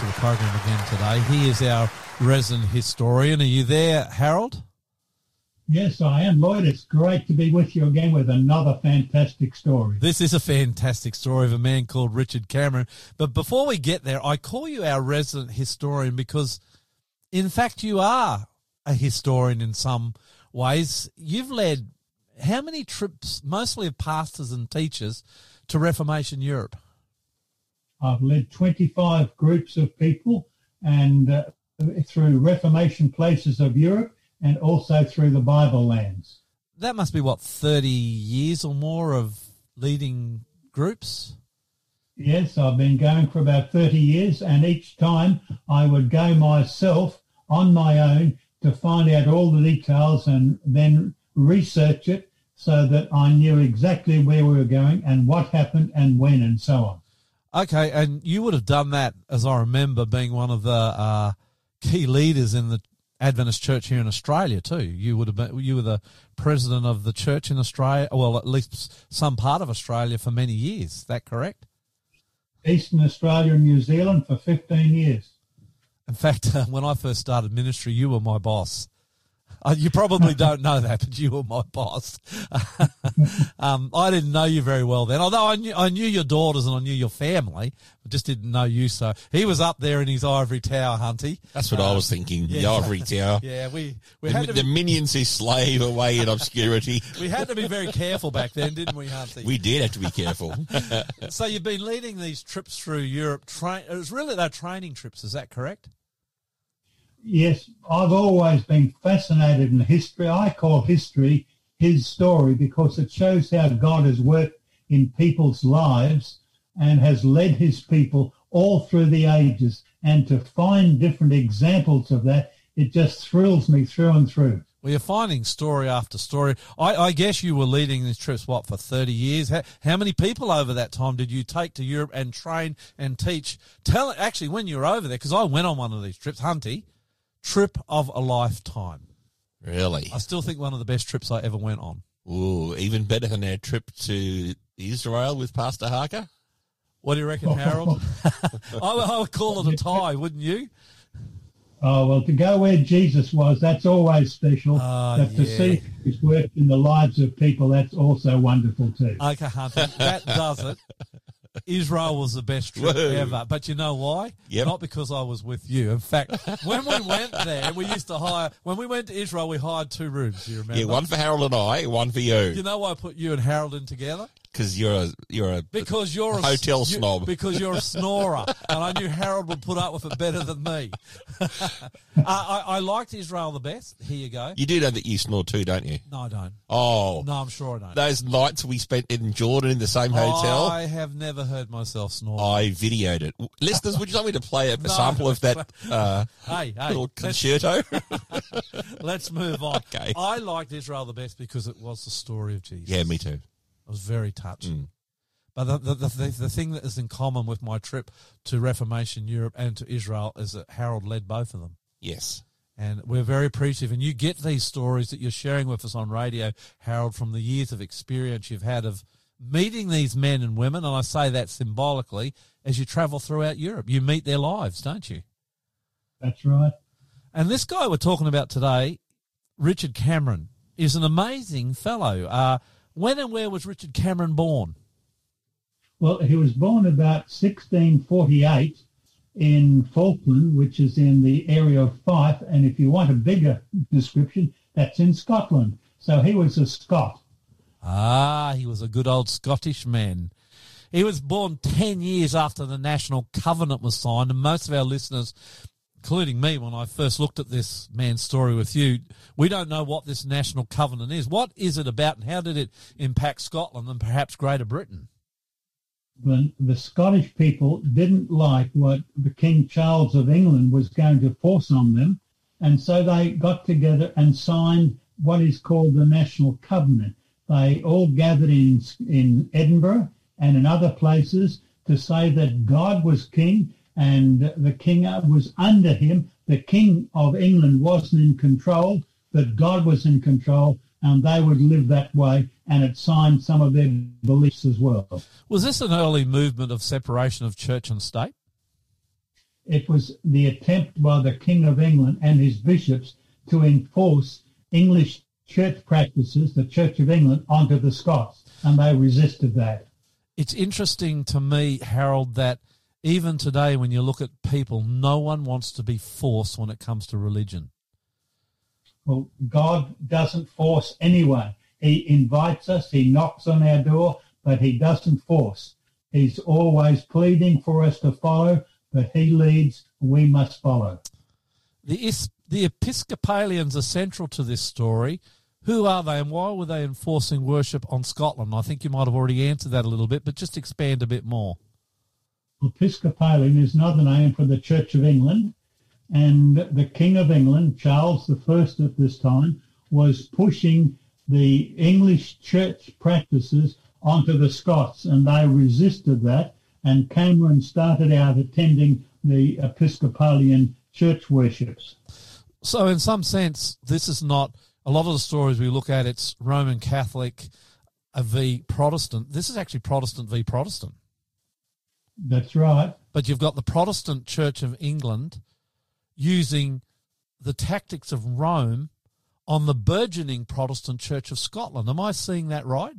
to the program again today. He is our resident historian. Are you there, Harold? Yes, I am, Lloyd. It's great to be with you again with another fantastic story. This is a fantastic story of a man called Richard Cameron. But before we get there, I call you our resident historian because, in fact, you are a historian in some ways. You've led how many trips, mostly of pastors and teachers, to Reformation Europe? I've led 25 groups of people and uh, through Reformation places of Europe and also through the Bible lands. That must be what, 30 years or more of leading groups? Yes, I've been going for about 30 years, and each time I would go myself on my own to find out all the details and then research it so that I knew exactly where we were going and what happened and when and so on. Okay, and you would have done that, as I remember, being one of the uh, key leaders in the Adventist Church here in Australia too. You would have been, you were the president of the church in Australia, well, at least some part of Australia for many years. Is that correct? Eastern Australia and New Zealand for 15 years. In fact, when I first started ministry, you were my boss. Uh, you probably don't know that, but you were my boss. um, I didn't know you very well then, although I knew I knew your daughters and I knew your family, I just didn't know you. So he was up there in his ivory tower, Hunty. That's what I was thinking. The yeah. ivory tower. Yeah, we we The, had to the minions who slave away in obscurity. we had to be very careful back then, didn't we, Hunty? We did have to be careful. so you've been leading these trips through Europe. Train. It was really their training trips. Is that correct? Yes, I've always been fascinated in history. I call history his story because it shows how God has worked in people's lives and has led his people all through the ages. And to find different examples of that, it just thrills me through and through. Well, you're finding story after story. I, I guess you were leading these trips, what, for 30 years? How, how, many people over that time did you take to Europe and train and teach? Tell Actually, when you were over there, because I went on one of these trips, Hunty, trip of a lifetime. really? I still think one of the best trips I ever went on. Ooh, even better than our trip to Israel with Pastor Harker? What do you reckon, Harold? I, I would call it a tie, wouldn't you? Oh, well, to go where Jesus was, that's always special. Ah, but to yeah. see his work in the lives of people, that's also wonderful too. Okay, Hunter, that does it. Israel was the best trip Whoa. ever. But you know why? Yep. Not because I was with you. In fact, when we went there, we used to hire, when we went to Israel, we hired two rooms. Do you remember? Yeah, one for Harold and I, one for You you. know why I put you and Harold in together? Because you're a you're a Because you're a hotel you- snob. Because you're a snorer, and I knew Harold would put up with it better than me. uh, I, I liked Israel the best. Here you go. You do know that you snore too, don't you? No, I don't. Oh, No, I'm sure I don't. those nights we spent in Jordan in the same hotel. I have never heard myself snore. I videoed it. Listeners, would you like me to play a, No. sample of that uh, hey, hey, little let's, concerto? let's move on. Okay. I liked Israel the best because it was the story of Jesus. yeah, me too. I was very touched. Mm. But the, the, the, the, the thing that is in common with my trip to Reformation Europe and to Israel is that Harold led both of them. Yes. And we're very appreciative. And you get these stories that you're sharing with us on radio, Harold, from the years of experience you've had of meeting these men and women. And I say that symbolically as you travel throughout Europe. You meet their lives, don't you? That's right. And this guy we're talking about today, Richard Cameron, is an amazing fellow. Uh, when and where was Richard Cameron born? Well, he was born about 1648 in Falkland, which is in the area of Fife. And if you want a bigger description, that's in Scotland. So he was a Scot. Ah, he was a good old Scottish man. He was born 10 years after the National Covenant was signed, and most of our listeners, including me, when I first looked at this man's story with you, we don't know what this National Covenant is. What is it about, and how did it impact Scotland and perhaps Greater Britain? The, the Scottish people didn't like what the King Charles of England was going to force on them. And so they got together and signed what is called the National Covenant. They all gathered in, in Edinburgh and in other places to say that God was king and the king was under him. The king of England wasn't in control, but God was in control and they would live that way. And it signed some of their beliefs as well. Was this an early movement of separation of church and state? it was the attempt by the King of England and his bishops to enforce English church practices, the Church of England, onto the Scots, and they resisted that. It's interesting to me, Harold, that even today, when you look at people, no one wants to be forced when it comes to religion. Well, God doesn't force anyone. He invites us, he knocks on our door, but he doesn't force. He's always pleading for us to follow, but he leads, we must follow. The, Is- the Episcopalians are central to this story. Who are they and why were they enforcing worship on Scotland? I think you might have already answered that a little bit, but just expand a bit more. Episcopalian is another name for the Church of England, and the King of England, Charles I at this time, was pushing the English church practices onto the Scots, and they resisted that. And Cameron started out attending the Episcopalian church worships. So, in some sense, this is not a lot of the stories we look at. It's Roman Catholic v Protestant. This is actually Protestant v Protestant. That's right. But you've got the Protestant Church of England using the tactics of Rome on the burgeoning Protestant Church of Scotland. Am I seeing that right?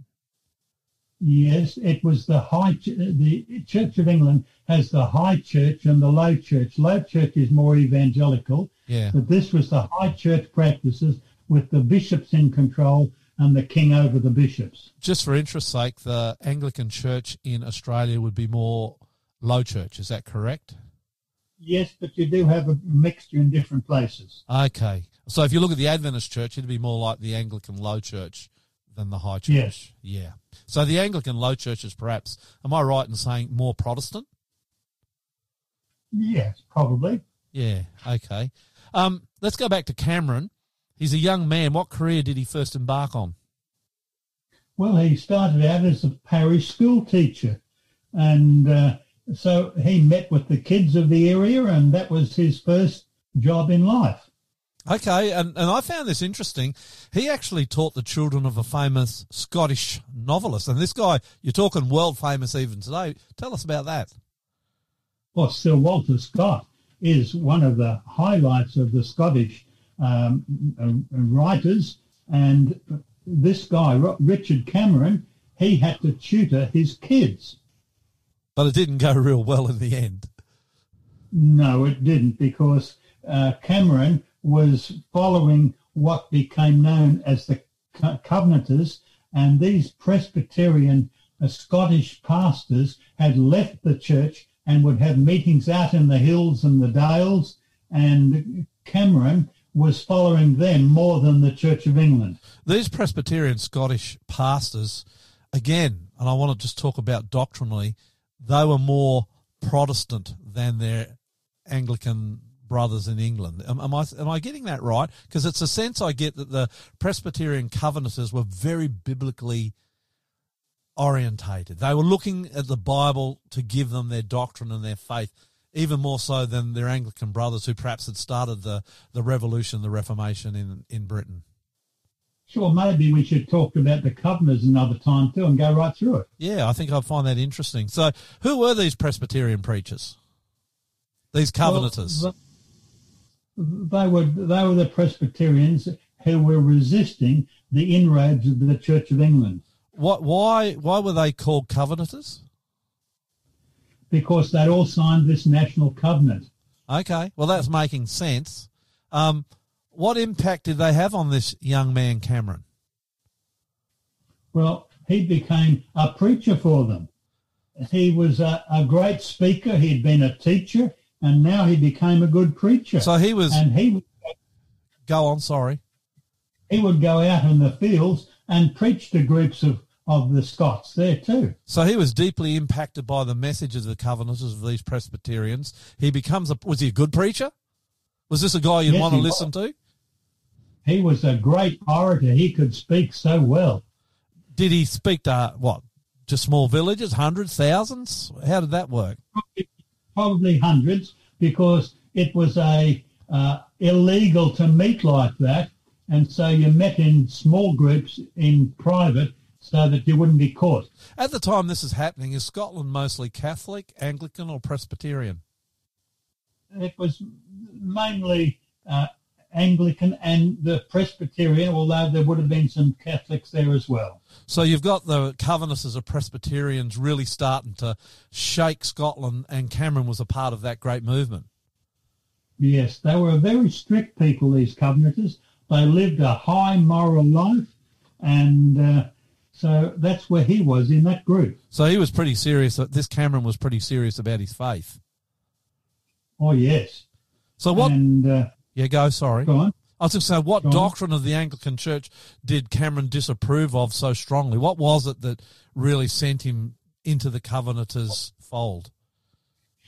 Yes, it was the high. Ch- the Church of England has the high church and the low church. Low church is more evangelical, Yeah. but this was the high church practices with the bishops in control and the king over the bishops. Just for interest's sake, the Anglican Church in Australia would be more low church. Is that correct? Yes, but you do have a mixture in different places. Okay. So if you look at the Adventist Church, it'd be more like the Anglican low church than the high church. Yes. Yeah. So the Anglican low church is perhaps, am I right in saying more Protestant? Yes, probably. Yeah. Okay. Um, let's go back to Cameron. He's a young man. What career did he first embark on? Well, he started out as a parish school teacher, and uh, so he met with the kids of the area, and that was his first job in life. Okay, and, and I found this interesting. He actually taught the children of a famous Scottish novelist. And this guy, you're talking world famous even today. Tell us about that. Well, Sir Walter Scott is one of the highlights of the Scottish um, uh, writers, and this guy, Richard Cameron, he had to tutor his kids. But it didn't go real well in the end. No, it didn't, because uh, Cameron was following what became known as the Co- Covenanters, and these Presbyterian uh, Scottish pastors had left the church and would have meetings out in the hills and the dales, and Cameron was following them more than the Church of England. These Presbyterian Scottish pastors, again, and I want to just talk about doctrinally, they were more Protestant than their Anglican brothers in England. Am, am I am I getting that right? Because it's a sense I get that the Presbyterian Covenanters were very biblically orientated. They were looking at the Bible to give them their doctrine and their faith, even more so than their Anglican brothers who perhaps had started the, the revolution, the Reformation in, in Britain. Sure, maybe we should talk about the Covenanters another time too and go right through it. Yeah, I think I find that interesting. So, who were these Presbyterian preachers? These Covenanters? Well, they were they were the Presbyterians who were resisting the inroads of the Church of England what? Why? Why were they called Covenanters? because they'd all signed this national covenant. Okay, well that's making sense. Um, what impact did they have on this young man, Cameron? Well, he became a preacher for them. He was a, a great speaker. He'd been a teacher, and now he became a good preacher. So he was. and he Go on. Sorry. he would go out in the fields and preach to groups of, of the Scots there too. So he was deeply impacted by the message of the Covenanters of these Presbyterians. He becomes a. Was he a good preacher? Was this a guy you'd Yes, want to listen to? He was a great orator. He could speak so well. Did he speak to what? Just small villages, hundreds, thousands? How did that work? Probably hundreds because it was a uh, illegal to meet like that, and so you met in small groups in private so that you wouldn't be caught. At the time this is happening, is Scotland mostly Catholic, Anglican, or Presbyterian? it was mainly uh, Anglican and the Presbyterian, although there would have been some Catholics there as well. So you've got the Covenanters of Presbyterians really starting to shake Scotland, and Cameron was a part of that great movement. Yes, they were very strict people, these Covenanters. They lived a high moral life, and uh, so that's where he was in that group. So he was pretty serious. This Cameron was pretty serious about his faith. Oh, yes. So what? And uh, yeah, go. Sorry. go on. I was going to say, what Go on. doctrine of the Anglican Church did Cameron disapprove of so strongly? What was it that really sent him into the Covenanters' fold?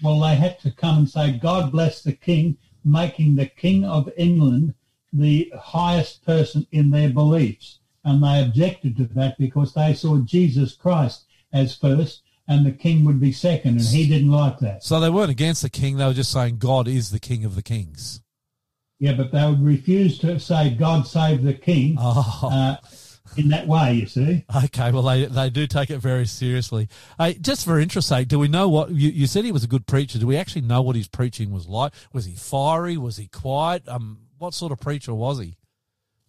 Well, they had to come and say, God bless the king, making the king of England the highest person in their beliefs. And they objected to that because they saw Jesus Christ as first and the king would be second, and he didn't like that. So they weren't against the king; they were just saying God is the King of the Kings. Yeah, but they would refuse to say, God save the king Oh, uh, in that way, you see. okay. Well, they they do take it very seriously. Hey, just for interest sake, do we know what you, you said? He was a good preacher. Do we actually know what his preaching was like? Was he fiery? Was he quiet? Um, what sort of preacher was he?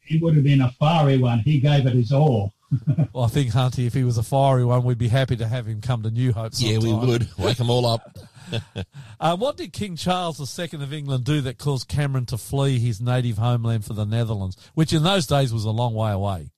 He would have been a fiery one. He gave it his all. Well, I think Hunty, if he was a fiery one, we'd be happy to have him come to New Hope. Yeah, we would wake them all up. Uh, what did King Charles II of England do that caused Cameron to flee his native homeland for the Netherlands, which in those days was a long way away?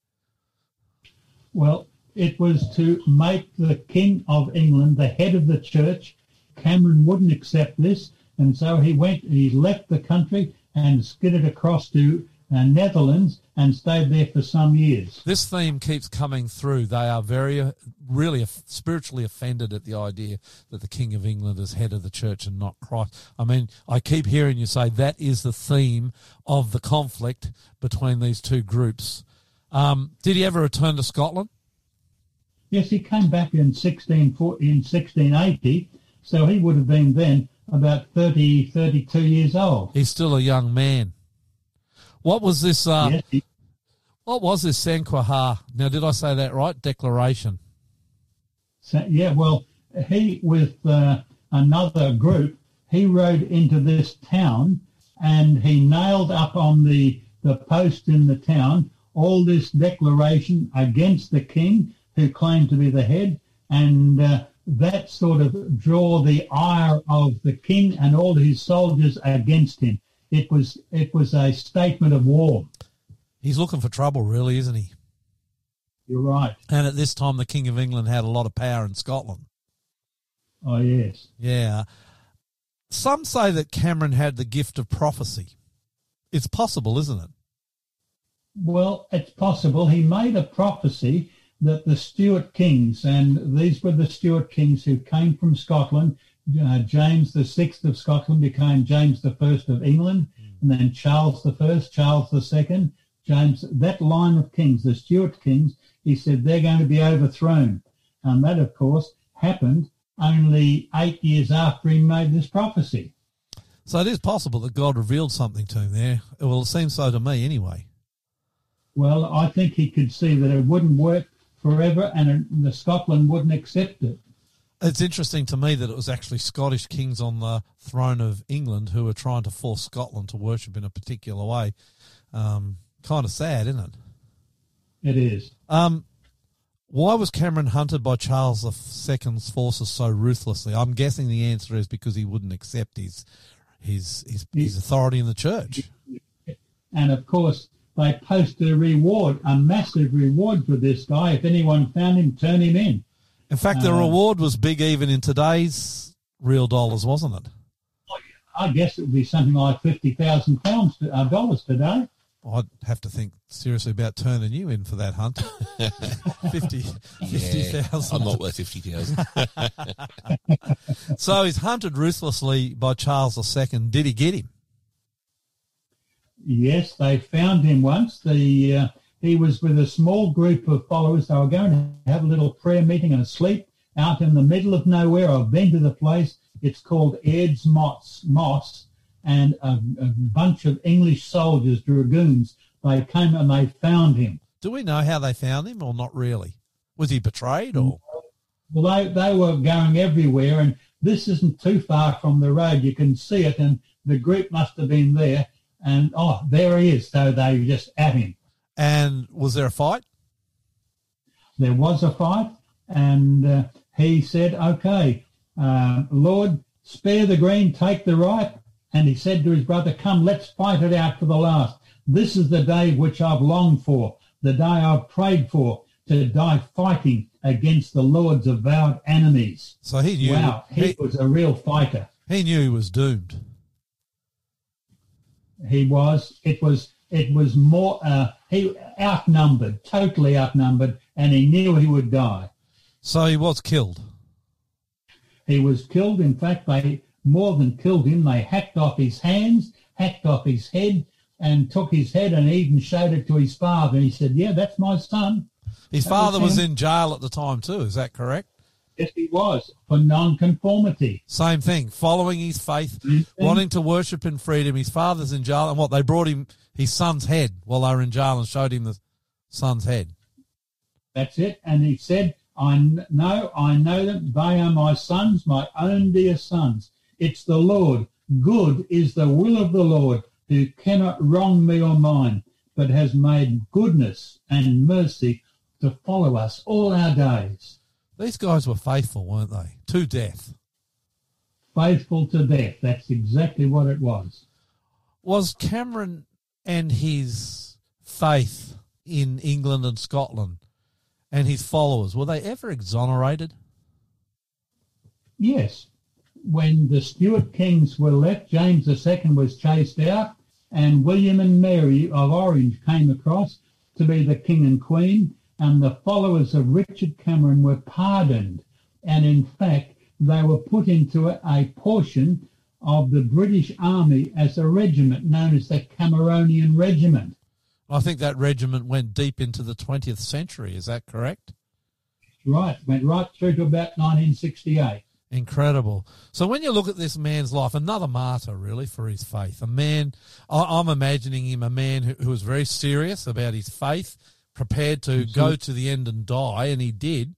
Well, it was to make the King of England the head of the church. Cameron wouldn't accept this, and so he went. He left the country and skidded across to uh, Netherlands and stayed there for some years. This theme keeps coming through. They are very, uh, really spiritually offended at the idea that the King of England is head of the church and not Christ. I mean, I keep hearing you say that is the theme of the conflict between these two groups. Um, did he ever return to Scotland? Yes, he came back in 16, in 1680, so he would have been then about 30, 32 years old. He's still a young man. What was this? Uh, yes, he, What was this Sanquhar? Now, did I say that right? Declaration. So, yeah, well, he with uh, another group, he rode into this town and he nailed up on the the post in the town all this declaration against the king, who claimed to be the head, and uh, that sort of draw the ire of the king and all his soldiers against him. It was it was a statement of war. He's looking for trouble, really, isn't he? You're right. And at this time, the King of England had a lot of power in Scotland. Oh yes. Yeah. Some say that Cameron had the gift of prophecy. It's possible, isn't it? Well, it's possible. He made a prophecy that the Stuart kings, and these were the Stuart kings who came from Scotland. Uh, James the Sixth of Scotland became James the First of England, and then Charles the First, Charles the Second, James. That line of kings, the Stuart kings, he said they're going to be overthrown, and that, of course, happened only eight years after he made this prophecy. So it is possible that God revealed something to him there. Well, it seems so to me anyway. Well, I think he could see that it wouldn't work forever, and the Scotland wouldn't accept it. It's interesting to me that it was actually Scottish kings on the throne of England who were trying to force Scotland to worship in a particular way. Um, kind of sad, isn't it? It is. Um, why was Cameron hunted by Charles II's forces so ruthlessly? I'm guessing the answer is because he wouldn't accept his his his, his authority in the church. And of course, they posted a reward, a massive reward for this guy. If anyone found him, turn him in. In fact, the Uh, reward was big even in today's real dollars, wasn't it? I guess it would be something like fifty thousand pounds uh, dollars today. I'd have to think seriously about turning you in for that hunt. 50 Yeah, 50,000. I'm not worth fifty thousand. So he's hunted ruthlessly by Charles II. Did he get him? Yes, they found him once. The uh, he was with a small group of followers. They were going to have a little prayer meeting and a sleep out in the middle of nowhere. I've been to the place. It's called Aird's Moss, Moss and a, a bunch of English soldiers, dragoons. They came and they found him. Do we know how they found him or not really? Was he betrayed or? Well, they, they were going everywhere, and this isn't too far from the road. You can see it, and the group must have been there. And oh, there he is. So they were just at him. And was there a fight? There was a fight, and uh, he said, "Okay, uh, Lord, spare the green, take the ripe." And he said to his brother, "Come, let's fight it out for the last. This is the day which I've longed for, the day I've prayed for, to die fighting against the Lord's avowed enemies." So he knew. Wow, he he, was a real fighter. he knew he was doomed. He was. It was. It was more. Uh, he outnumbered, totally outnumbered, and he knew he would die. So he was killed. He was killed. In fact, they more than killed him. They hacked off his hands, hacked off his head, and took his head and even showed it to his father. And he said, "Yeah, that's my son." His That father was was in jail at the time too. Is that correct? Yes, he was for non-conformity. Same thing. Following his faith, Same wanting to worship in freedom. His father's in jail, and what they brought him his son's head while they were in jail and showed him the son's head. That's it. And he said, I know, I know them. They are my sons, my own dear sons. It's the Lord. Good is the will of the Lord who cannot wrong me or mine, but has made goodness and mercy to follow us all our days. These guys were faithful, weren't they? To death. Faithful to death. That's exactly what it was. Was Cameron and his faith in England and Scotland and his followers, were they ever exonerated? Yes. When the Stuart kings were left, James II was chased out, and William and Mary of Orange came across to be the king and queen, and the followers of Richard Cameron were pardoned. And in fact, they were put into a, a portion of the British Army as a regiment known as the Cameronian Regiment. I think that regiment went deep into the 20th century. Is that correct? Right, went right through to about 1968. Incredible. So when you look at this man's life, another martyr really for his faith. A man, I'm imagining him a man who, who was very serious about his faith, prepared to mm-hmm. go to the end and die, and he did,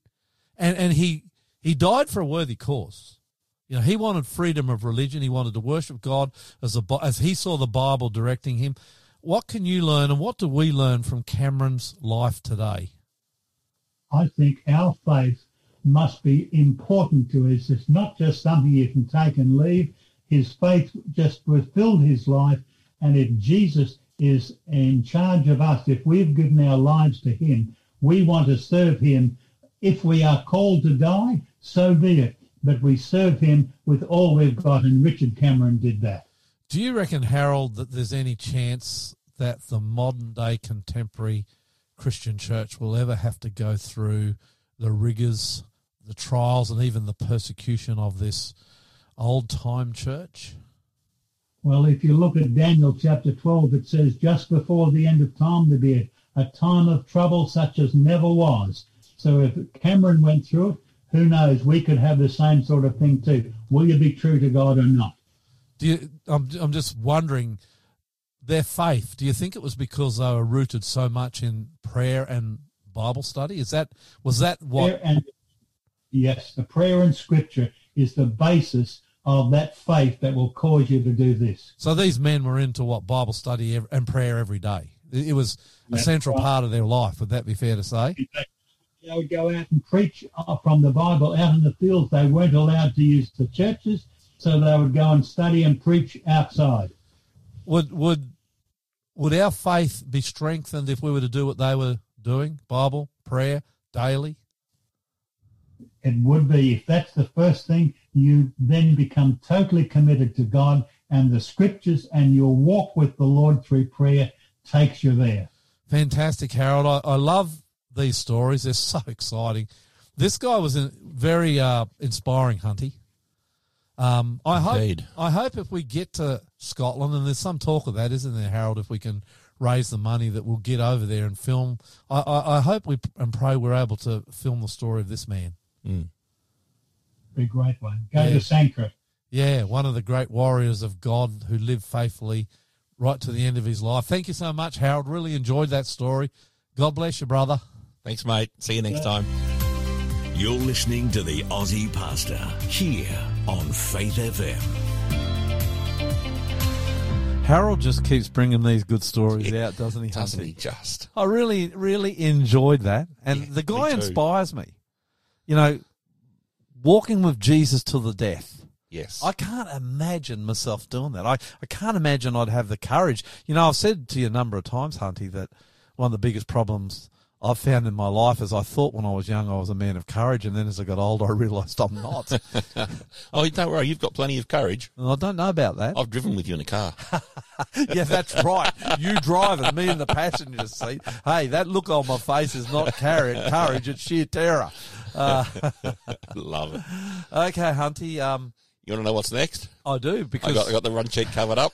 and and he he died for a worthy cause. You know, he wanted freedom of religion. He wanted to worship God as a, as he saw the Bible directing him. What can you learn, and what do we learn from Cameron's life today? I think our faith must be important to us. It's not just something you can take and leave. His faith just fulfilled his life. And if Jesus is in charge of us, if we've given our lives to him, we want to serve him. If we are called to die, so be it. But we serve him with all we've got. And Richard Cameron did that. Do you reckon, Harold, that there's any chance that the modern day contemporary Christian church will ever have to go through the rigors, the trials, and even the persecution of this old time church? Well, if you look at Daniel chapter 12, it says, just before the end of time, there'll be a, a time of trouble such as never was. So if Cameron went through it, who knows? We could have the same sort of thing too. Will you be true to God or not? Do you, I'm, I'm just wondering, their faith, do you think it was because they were rooted so much in prayer and Bible study? Is that, was that what, and yes, the prayer and scripture is the basis of that faith that will cause you to do this. so these men were into what, Bible study and prayer every day? It was a That's central right. part of their life. Would that be fair to say? They would go out and preach uh, from the Bible out in the fields. They weren't allowed to use the churches, so they would go and study and preach outside. would would would our faith be strengthened if we were to do what they were doing bible prayer daily It would be if that's the first thing, you then become totally committed to God and the scriptures, and your walk with the Lord through prayer takes you there. fantastic harold i, I love these stories they're so exciting this guy was in, very uh, inspiring hunty um, I hope, Indeed. I hope if we get to Scotland, and there's some talk of that, isn't there, Harold? If we can raise the money, that we'll get over there and film. I, I, I hope we and pray we're able to film the story of this man. Be a great one. Go Yeah. to Sanquhar. Yeah, one of the great warriors of God who lived faithfully right to the end of his life. Thank you so much, Harold. Really enjoyed that story. God bless you, brother. Thanks, mate. See you next time. You're listening to the Aussie Pastor here on Faith FM. Harold just keeps bringing these good stories Yeah, out, doesn't he? Doesn't Hunty? he just? I really, really enjoyed that. And Yeah, the guy me inspires me. You know, walking with Jesus to the death. Yes. I can't imagine myself doing that. I, I can't imagine I'd have the courage. You know, I've said to you a number of times, Hunty, that one of the biggest problems I've found in my life is I thought when I was young I was a man of courage, and then as I got older I realised I'm not. oh, don't worry. You've got plenty of courage. and I don't know about that. I've driven with you in a car. yeah, that's right. You driving, me in the passenger seat. Hey, that look on my face is not courage, courage it's sheer terror. Uh, Love it. okay, Hunty, um, You want to know what's next? I do I because got, I got the run sheet covered up.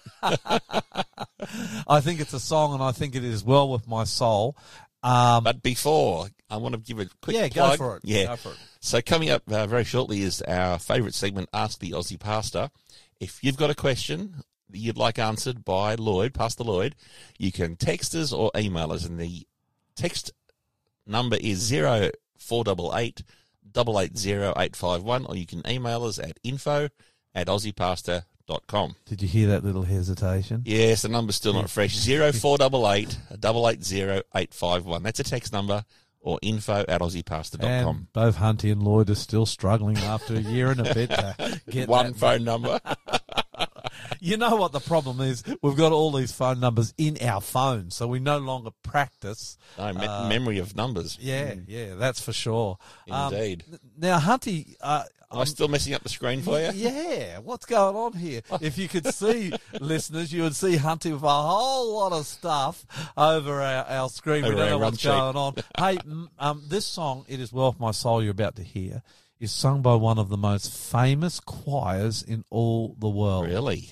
I think it's a song and I think it is well with my soul. Um, But before, I want to give a quick yeah, plug. go for it. Yeah. Go for it. So coming up uh, very shortly is our favourite segment, Ask the Aussie Pastor. If you've got a question that you'd like answered by Lloyd, Pastor Lloyd, you can text us or email us, and the text number is zero four double eight double eight zero eight five one, or you can email us at info at aussiepastor.com. Did you hear that little hesitation? Yes, the number's still not fresh. Zero four double eight double eight zero eight five one. That's a text number or info at aussiepastor.com. And both Hunty and Lloyd are still struggling after a year and a bit to get One that. phone number. You know what the problem is? We've got all these phone numbers in our phone, so we no longer practice. No, me- Uh, memory of numbers. Yeah, yeah, that's for sure. Um, Indeed. now, Hunty, uh, Am I still messing up the screen for you? Yeah, what's going on here? If you could see listeners, you would see Hunty with a whole lot of stuff over our, our screen. we Over don't know what's sheet. going on. hey, um, this song, "It Is Well with My Soul," you're about to hear, is sung by one of the most famous choirs in all the world, Really?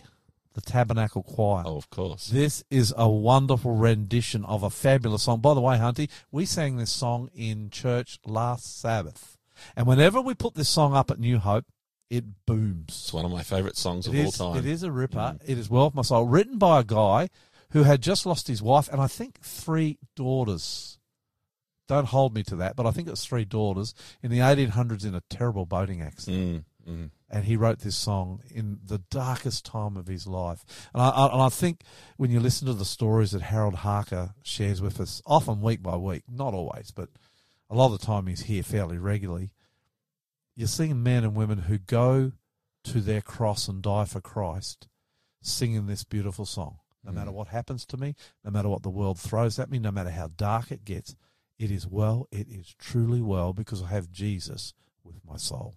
the Tabernacle Choir. Oh, of course. This is a wonderful rendition of a fabulous song. By the way, Hunty, we sang this song in church last Sabbath. And whenever we put this song up at New Hope, it booms. It's one of my favourite songs of It all time. it is a ripper. It is well with my soul. Written by a guy who had just lost his wife and I think three daughters. Don't hold me to that, but I think it was three daughters in the 1800s in a terrible boating accident Mm, mm. and he wrote this song in the darkest time of his life. And I, I, and I think when you listen to the stories that Harold Harker shares with us, often week by week, not always, but a lot of the time he's here fairly regularly, you're seeing men and women who go to their cross and die for Christ singing this beautiful song. No hmm. matter what happens to me, no matter what the world throws at me, no matter how dark it gets, it is well, it is truly well because I have Jesus with my soul.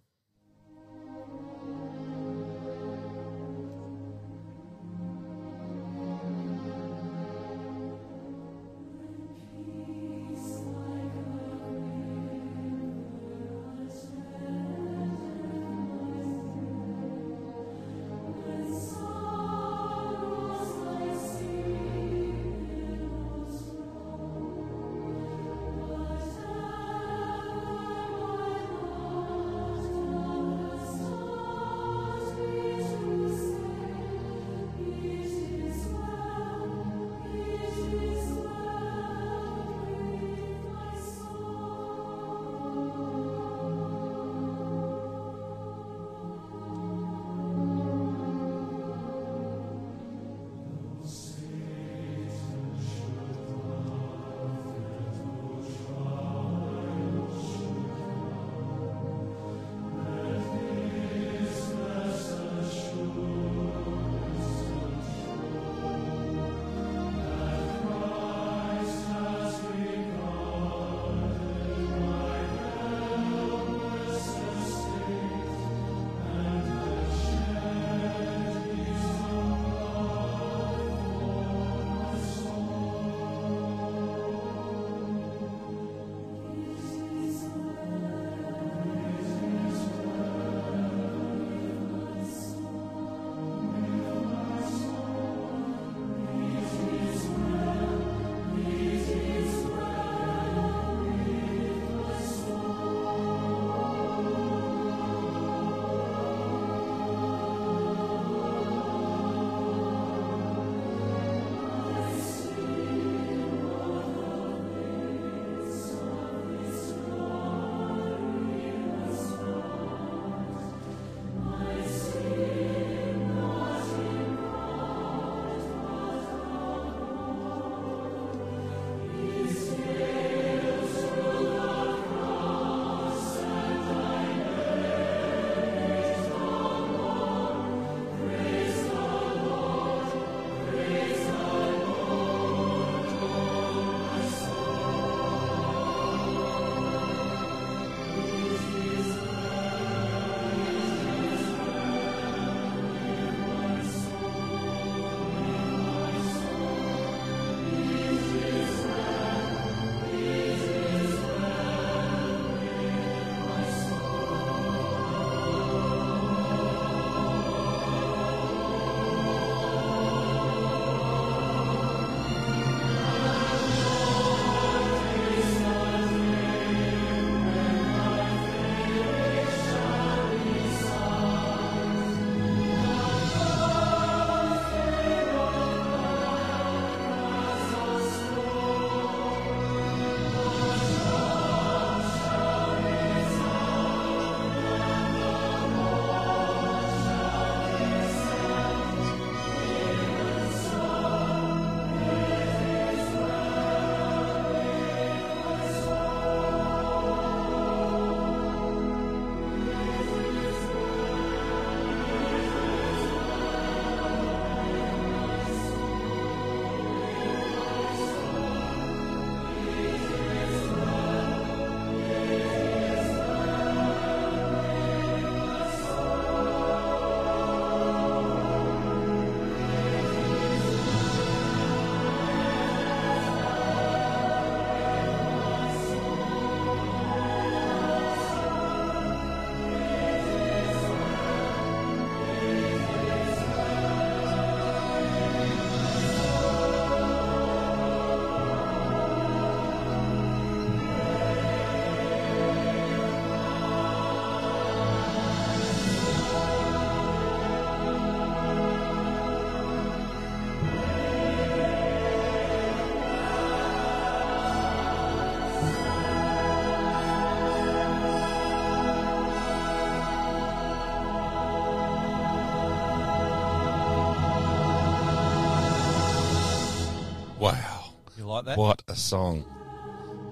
Like that. What a song.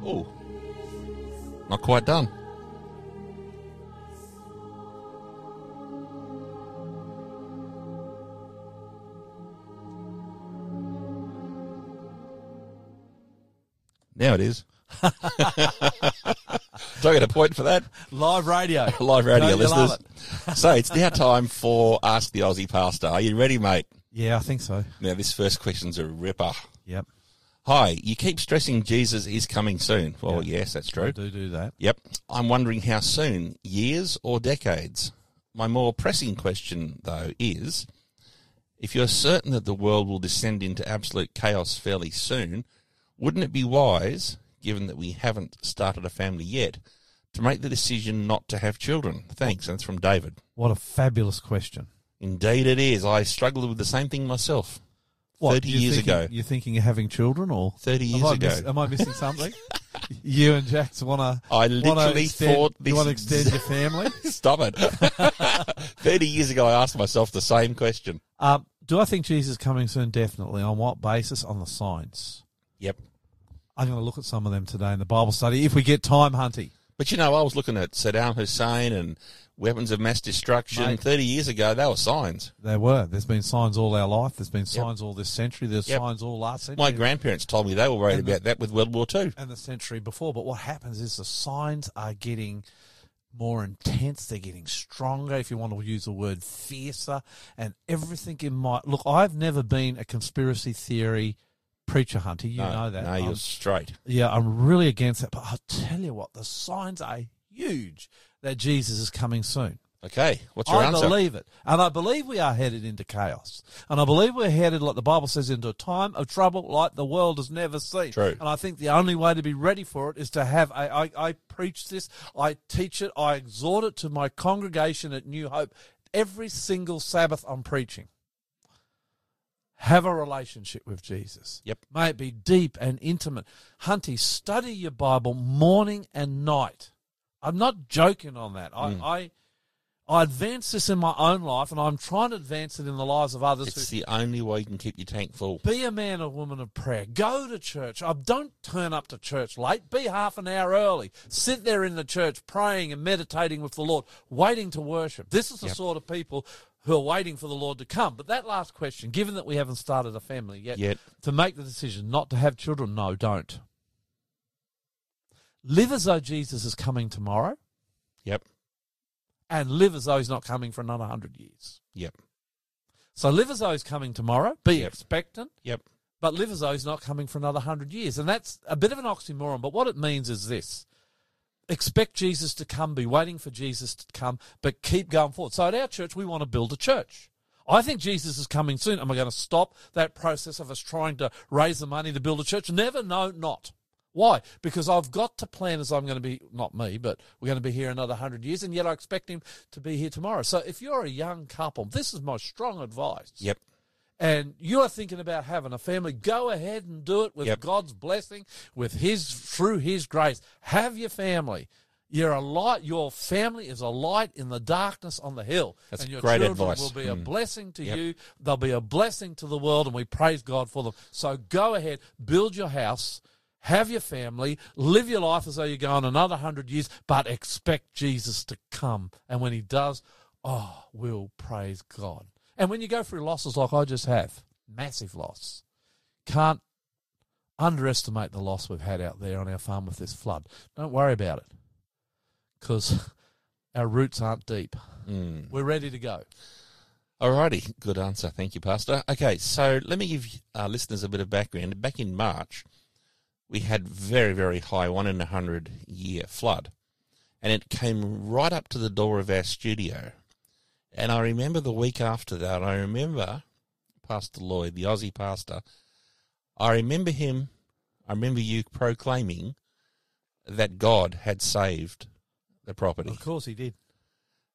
Oh, not quite done. Now it is. Do I get a point for that? Live radio. Live radio Don't listeners. so it's now time for Ask the Aussie Pastor. Are you ready, mate? Yeah, I think so. Now, this first question's a ripper. Yep. Hi, you keep stressing Jesus is coming soon. Well, Yeah. yes, that's I true. do do that. Yep. I'm wondering how soon, years or decades? My more pressing question, though, is if you're certain that the world will descend into absolute chaos fairly soon, wouldn't it be wise, given that we haven't started a family yet, to make the decision not to have children? Thanks. And it's from David. What a fabulous question. Indeed, it is. I struggled with the same thing myself. What, 30 years thinking- ago. You're thinking of having children or? 30 Am years I ago. miss- am I missing something? you and Jax want to. I literally extend, thought You want to extend your family? Stop it. 30 years ago, I asked myself the same question. Um, do I think Jesus is coming soon? Definitely. On what basis? On the signs. Yep. I'm going to look at some of them today in the Bible study if we get time, Hunty. But you know, I was looking at Saddam Hussein and weapons of mass destruction. Mate. 30 years ago, they were signs. There were. There's been signs all our life. There's been signs all this century. There's Yep. signs all last century. My grandparents told me they were worried And the- about that with World War II. and the century before. But what happens is the signs are getting more intense. They're getting stronger, if you want to use the word fiercer, and everything in my look. I've never been a conspiracy theory preacher, Hunter. You no, know that. No, I'm- you're straight. yeah, I'm really against that. But I'll tell you what, the signs are huge that Jesus is coming soon. Okay, what's your I answer? believe it. And I believe we are headed into chaos. And I believe we're headed, like the Bible says, into a time of trouble like the world has never seen. True. And I think the only way to be ready for it is to have a, I, I preach this, I teach it, I exhort it to my congregation at New Hope. Every single Sabbath I'm preaching. Have a relationship with Jesus. Yep. May it be deep and intimate. Hunty, study your Bible morning and night. I'm not joking on that. Mm. I, I I advance this in my own life, and I'm trying to advance it in the lives of others. It's who, the only way you can keep your tank full. be a man or woman of prayer. Go to church. Uh, don't turn up to church late. Be half an hour early. Sit there in the church praying and meditating with the Lord, waiting to worship. This is the Yep. sort of people who are waiting for the Lord to come. But that last question, given that we haven't started a family yet, Yet. to make the decision not to have children, no, don't. Live as though Jesus is coming tomorrow Yep. and live as though he's not coming for another hundred years. Yep. So live as though he's coming tomorrow, be Yep. expectant, Yep. but live as though he's not coming for another hundred years. And that's a bit of an oxymoron, but what it means is this. Expect Jesus to come, be waiting for Jesus to come, but keep going forward. So at our church, we want to build a church. I think Jesus is coming soon. Am I going to stop that process of us trying to raise the money to build a church? Never, no, not. Why? Because I've got to plan as I'm going to be, not me, but we're going to be here another hundred years, and yet I expect him to be here tomorrow. So if you're a young couple, this is my strong advice Yep. and you are thinking about having a family, go ahead and do it with Yep. God's blessing, with His through His grace. Have your family. You're a light. Your family is a light in the darkness on the hill. That's and your great children advice. will be a Mm. blessing to Yep. you. They'll be a blessing to the world, and we praise God for them. So go ahead, build your house. Have your family, live your life as though you're going another hundred years, but expect Jesus to come. And when he does, oh, we'll praise God. And when you go through losses like I just have, massive loss, can't underestimate the loss we've had out there on our farm with this flood. Don't worry about it because our roots aren't deep. Mm. We're ready to go. Alrighty, good answer. Thank you, Pastor. Okay, so let me give our listeners a bit of background. Back in March, we had very, very high one in a hundred year flood, and it came right up to the door of our studio. And I remember the week after that, I remember Pastor Lloyd, the Aussie pastor. I remember him. I remember you proclaiming that God had saved the property. Of course he did.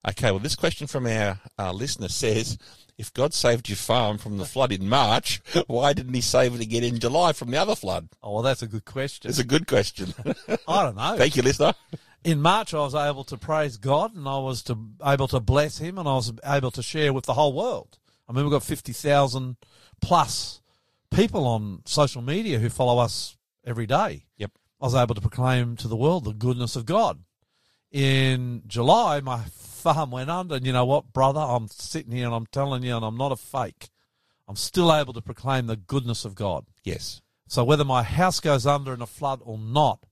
Okay, well, this question from our uh, listener says, if God saved your farm from the flood in March, why didn't he save it again in July from the other flood? Oh, well, that's a good question. It's a good question. I don't know. Thank you, listener. in March, I was able to praise God and I was to, able to bless Him and I was able to share with the whole world. I mean, we've got 50,000 plus people on social media who follow us every day. Yep. I was able to proclaim to the world the goodness of God. In July, my farm went under, and you know what, brother? I'm sitting here and I'm telling you, and I'm not a fake. I'm still able to proclaim the goodness of God. Yes. So whether my house goes under in a flood or not,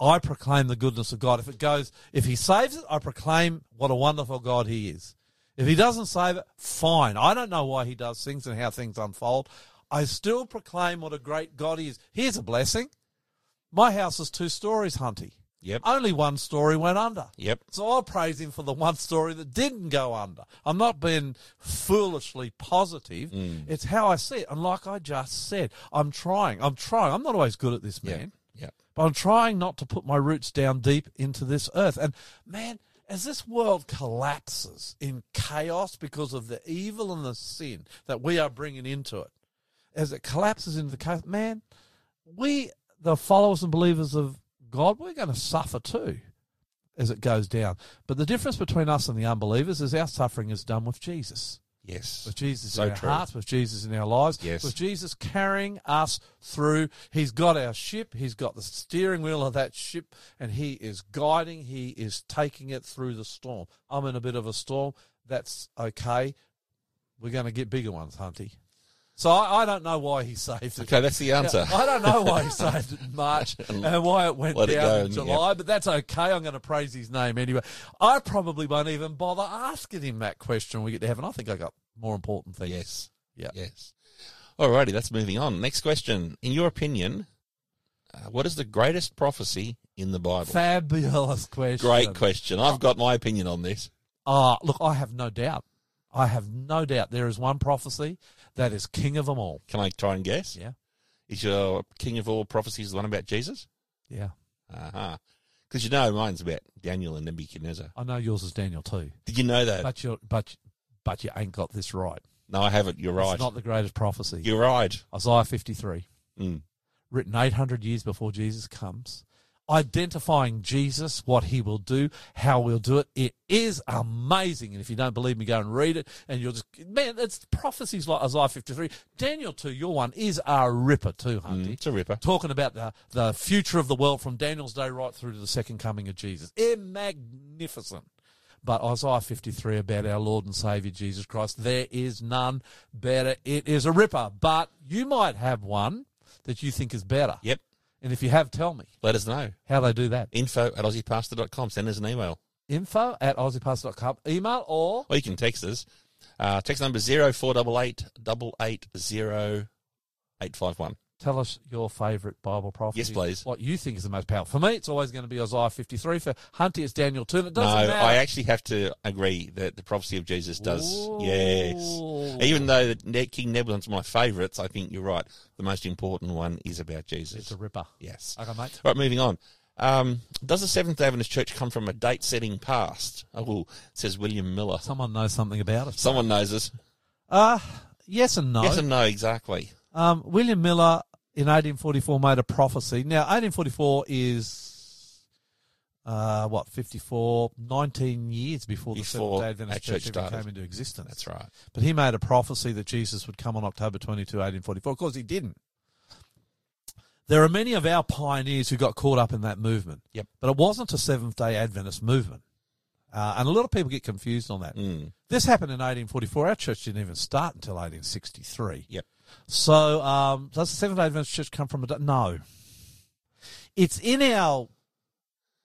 I proclaim the goodness of God. If it goes, if He saves it, I proclaim what a wonderful God He is. If He doesn't save it, fine. I don't know why He does things and how things unfold. I still proclaim what a great God He is. Here's a blessing. My house is two stories, Hunty. Yep. Only one story went under. Yep. So I'll praise him for the one story that didn't go under. I'm not being foolishly positive. Mm. It's how I see it. And like I just said, I'm trying. I'm trying. I'm not always good at this, man. Yeah. But I'm trying not to put my roots down deep into this earth. And man, as this world collapses in chaos because of the evil and the sin that we are bringing into it, as it collapses into the chaos, man, we, the followers and believers of God, we're going to suffer too as it goes down. But the difference between us and the unbelievers is our suffering is done with Jesus. Yes. With Jesus So in our true. hearts, with Jesus in our lives, Yes. with Jesus carrying us through. He's got our ship, He's got the steering wheel of that ship, and He is guiding, He is taking it through the storm. I'm in a bit of a storm. That's okay. We're going to get bigger ones, Hunty. So I, I don't know why He saved it. Okay, that's the answer. I don't know why he saved it in March and why it went Let down go in July, but that's okay. I'm going to praise his name anyway. I probably won't even bother asking him that question when we get to heaven. I think I got more important things. Yes. Yeah. Yes. Alrighty, that's moving on. Next question. In your opinion, uh, what is the greatest prophecy in the Bible? Fabulous question. Great question. I've got my opinion on this. Ah, look, I have no doubt. I have no doubt there is one prophecy that is king of them all. Can I try and guess? Yeah. Is your king of all prophecies the one about Jesus? Yeah. Uh huh. Because you know mine's about Daniel and Nebuchadnezzar. I know yours is Daniel too. Did you know that? But you but but you ain't got this right. no, I haven't. You're right. It's not the greatest prophecy. You're right. Isaiah 53. Mm. written 800 years before Jesus comes, identifying Jesus, what he will do, how we'll do it. It is amazing. And if you don't believe me, go and read it. And you'll just, man, it's prophecies like Isaiah 53. Daniel 2, your one, is a ripper too, Hunty. Mm, it's a ripper. Talking about the, the future of the world from Daniel's day right through to the second coming of Jesus. It's magnificent. But Isaiah 53 about our Lord and Saviour Jesus Christ, there is none better. It is a ripper. But you might have one that you think is better. Yep. And if you have, tell me Let us know. how they do that. Info at aussiepastor.com. Send us an email. Info at aussiepass.com. Email or Or you can text us. Uh, text number 0488 880 851. Tell us your favourite Bible prophecy. Yes, please. What you think is the most powerful. For me, it's always going to be Isaiah 53. For Hunty, it's Daniel 2. It doesn't matter. I actually have to agree that the prophecy of Jesus does. Ooh. Yes. Even though the King Nebulon's my favourites, I think you're right. The most important one is about Jesus. It's a ripper. yes. Okay, mate. Right, moving on. Um, does the Seventh day Adventist Church come from a date setting past? Oh, says William Miller. Someone knows something about it. Someone knows us. Uh, yes and no. Yes and no, exactly. Um, William Miller in 1844 made a prophecy. Now, 1844 is, uh, what, 54, 19 years before the Seventh day Adventist Church, church even came into existence. That's right. But he made a prophecy that Jesus would come on October 22, 1844. Of course, he didn't. There are many of our pioneers who got caught up in that movement. Yep. But it wasn't a Seventh day Adventist movement. Uh, and a lot of people get confused on that. Mm. This happened in 1844. Our church didn't even start until 1863. Yep. So, um, does the Seventh Day Adventist Church come from a no? It's in our,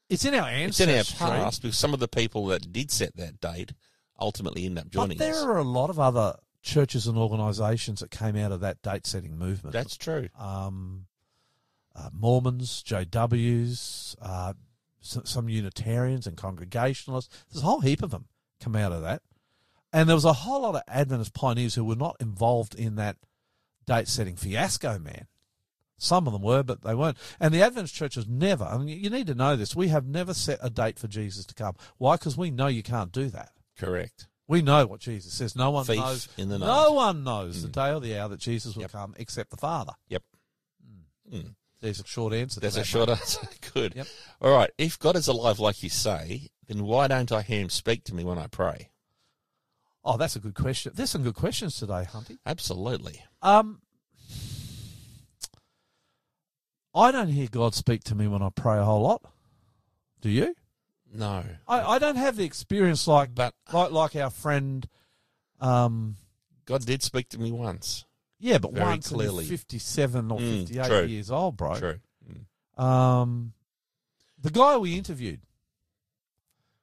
it's in our It's in ancestry. our past because some of the people that did set that date ultimately end up joining but there us. are a lot of other churches and organisations that came out of that date-setting movement. That's true. um, uh, Mormons, JWs, uh, some Unitarians and Congregationalists. There's a whole heap of them come out of that. And there was a whole lot of Adventist pioneers who were not involved in that date setting fiasco, man. Some of them were, but they weren't. And the Adventist church has never, I mean, you need to know this, we have never set a date for Jesus to come. Why? Because we know you can't do that. Correct. We know what Jesus says. No one Thief knows. in the night. no one knows the day or the hour that Jesus will Yep. come except the Father. Yep. Mm. There's a short answer. There's to a short mate. answer. Good. Yep. All right. If God is alive, like you say, then why don't I hear him speak to me when I pray? Oh, that's a good question. There's some good questions today, Hunty. Absolutely. Um, I don't hear God speak to me when I pray a whole lot. Do you? No. I, I don't have the experience like But like like our friend. Um, God did speak to me once. yeah, but Very once clearly. fifty-seven or Mm, fifty-eight true. years old, bro. True. Mm. Um, the guy we interviewed,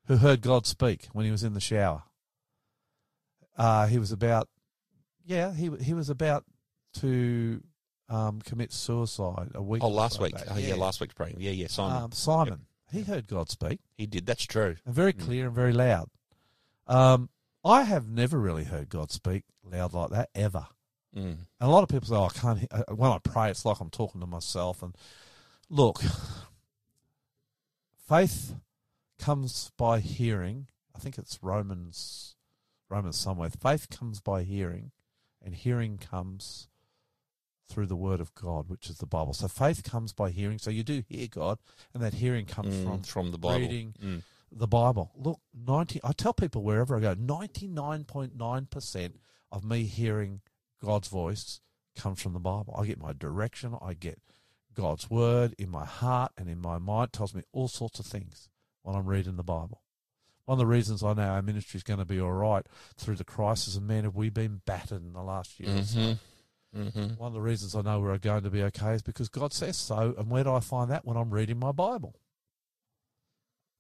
who heard God speak when he was in the shower, uh, he was about, yeah, he he was about to um, commit suicide a week. Oh, last week. back. Oh, yeah. last week's praying. Yeah, yeah. Simon. Um, Simon, he heard God speak, he did. That's true. and very Mm. clear and very loud. Um, I have never really heard God speak loud like that ever. Mm. And a lot of people say, oh, I can't. he- uh, When I pray, it's like I'm talking to myself. And look, faith comes by hearing. I think it's Romans, Romans somewhere. Faith comes by hearing, and hearing comes through the word of God, which is the Bible. So faith comes by hearing. So you do hear God, and that hearing comes Mm, from from the Bible. reading Mm. the Bible. Look, ninety. I tell people wherever I go, ninety nine point nine percent of me hearing God's voice comes from the Bible. I get my direction. I get God's word in my heart and in my mind. It tells me all sorts of things when I'm reading the Bible. One of the reasons I know our ministry is going to be all right through the crisis, and man, have we been battered in the last year or so. Mhm. Mhm. One of the reasons I know we're going to be okay is because God says so. And where do I find that? When I'm reading my Bible.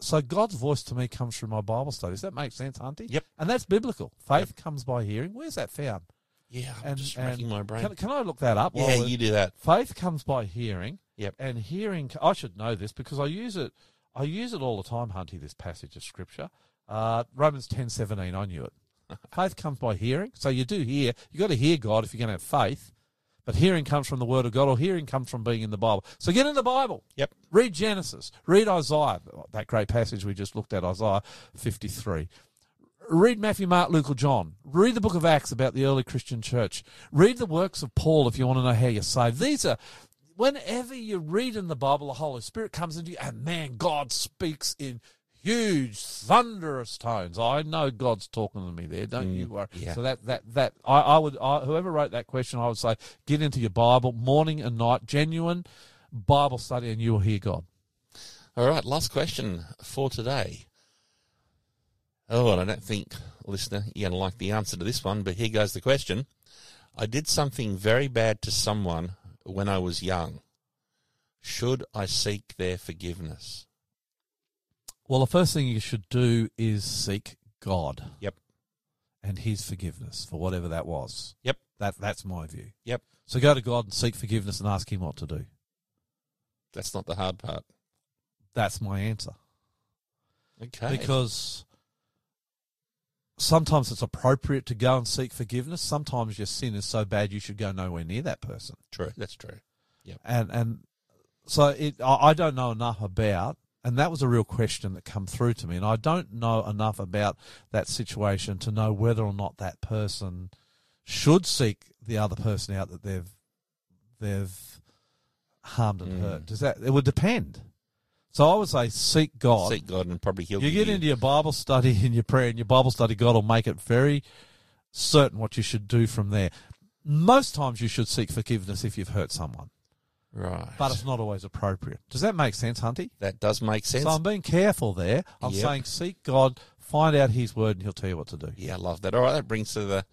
So God's voice to me comes through my Bible studies. That makes sense, Hunty? Yep. And that's biblical. Faith comes by hearing. Where's that found? Yeah, I'm And- just racking my brain. Can, can I look that up? yeah, you do that. Faith comes by hearing. Yep. And hearing, I should know this because I use it. I use it all the time, Hunty. This passage of scripture, uh, Romans ten seventeen. I knew it. faith comes by hearing. So you do hear. You've got to hear God if you're going to have faith. But hearing comes from the Word of God, or hearing comes from being in the Bible. So get in the Bible. Yep. Read Genesis. Read Isaiah. That great passage we just looked at, Isaiah fifty three. Read Matthew, Mark, Luke, or John. Read the book of Acts about the early Christian church. Read the works of Paul if you want to know how you're saved. These are, whenever you read in the Bible, the Holy Spirit comes into you, and man, God speaks in huge, thunderous tones. I know God's talking to me there. Don't mm, you worry. yeah. So that that that I, I would I, whoever wrote that question, I would say get into your Bible morning and night, genuine Bible study, and you will hear God. All right, last question for today. Oh, and I don't think, listener, you're going to like the answer to this one, but here goes the question. I did something very bad to someone when I was young. Should I seek their forgiveness? Well, the first thing you should do is seek God. Yep. And his forgiveness for whatever that was. Yep. That that's my view. Yep. So go to God and seek forgiveness and ask him what to do. That's not the hard part. That's my answer. Okay. Because sometimes it's appropriate to go and seek forgiveness. Sometimes your sin is so bad you should go nowhere near that person. true, that's true. Yeah, and and so it I, I don't know enough about and that was a real question that come through to me and I don't know enough about that situation to know whether or not that person should seek the other person out that they've they've harmed and Mm. hurt does that it would depend so I would say seek God Seek God and probably He'll you get into your Bible study and your prayer and your Bible study, God will make it very certain what you should do from there. Most times you should seek forgiveness if you've hurt someone, Right. but it's not always appropriate. Does that make sense, Hunty? that does make sense. So I'm being careful there. I'm Yep. saying seek God, find out His word, and He'll tell you what to do. yeah, I love that. All right, that brings to the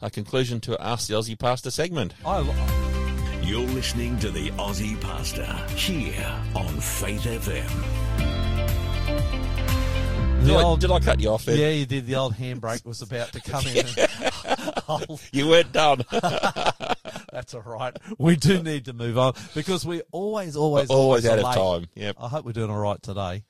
a conclusion to Ask the Aussie Pastor segment. I, You're listening to the Aussie Pastor here on Faith FM. the Did, I, did I cut you off there? yeah, you did. The old handbrake was about to come in. And, You weren't done. that's all right. We do need to move on because we always, always, Always out are of time. Yep. I hope we're doing all right today.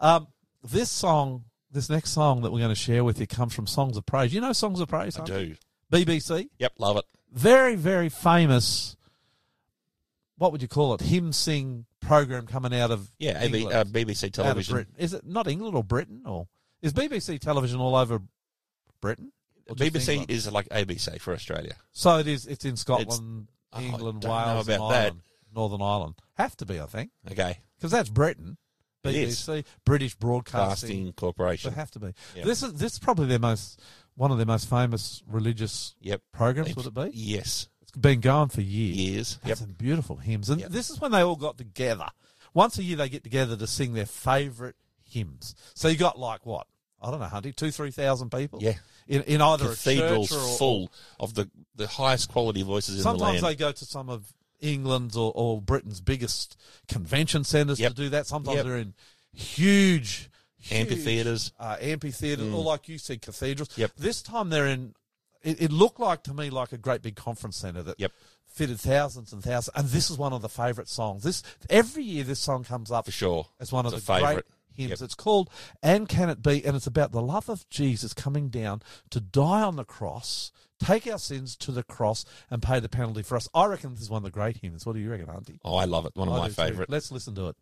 Um, this song, this next song that we're going to share with you comes from Songs of Praise. You know Songs of Praise? I huh? do. BBC. Yep, love it. Very, very famous. What would you call it? Hymn sing program coming out of Yeah, AB, uh, BBC television. Is it not England or Britain or is BBC television all over Britain? BBC is like ABC for Australia. so it is. It's in Scotland, Oh, I England, know Wales, and about that. Northern Ireland. Have to be, I think, Okay. because that's Britain. BBC, is. British Broadcasting. Casting They Corporation. have to be. Yeah. This is this is probably their most one of their most famous religious Yep. programs. Would it be? Yes. Been going for years. Years. Yep. some beautiful hymns. And Yep. this is when they all got together. Once a year, they get together to sing their favourite hymns. So you got like what? I don't know, Hunty, two, three thousand people? Yeah. In, in either Cathedrals a church or, full of the, the highest quality voices in the Sometimes they go to some of England's or, or Britain's biggest convention centres Yep. to do that. Sometimes Yep. they're in huge, huge Amphitheatres. uh, amphitheatres, or like you said, cathedrals. Mm. Yep. This time they're in. It, it looked like to me like a great big conference centre that Yep. fitted thousands and thousands. And this is one of the favourite songs. This every year this song comes up For sure. as one of It's the favourite. hymns. Yep. It's called "And Can It Be," and it's about the love of Jesus coming down to die on the cross, take our sins to the cross, and pay the penalty for us. I reckon this is one of the great hymns. What do you reckon, Hunty? Oh, I love it. One of I my favourite. Let's listen to it.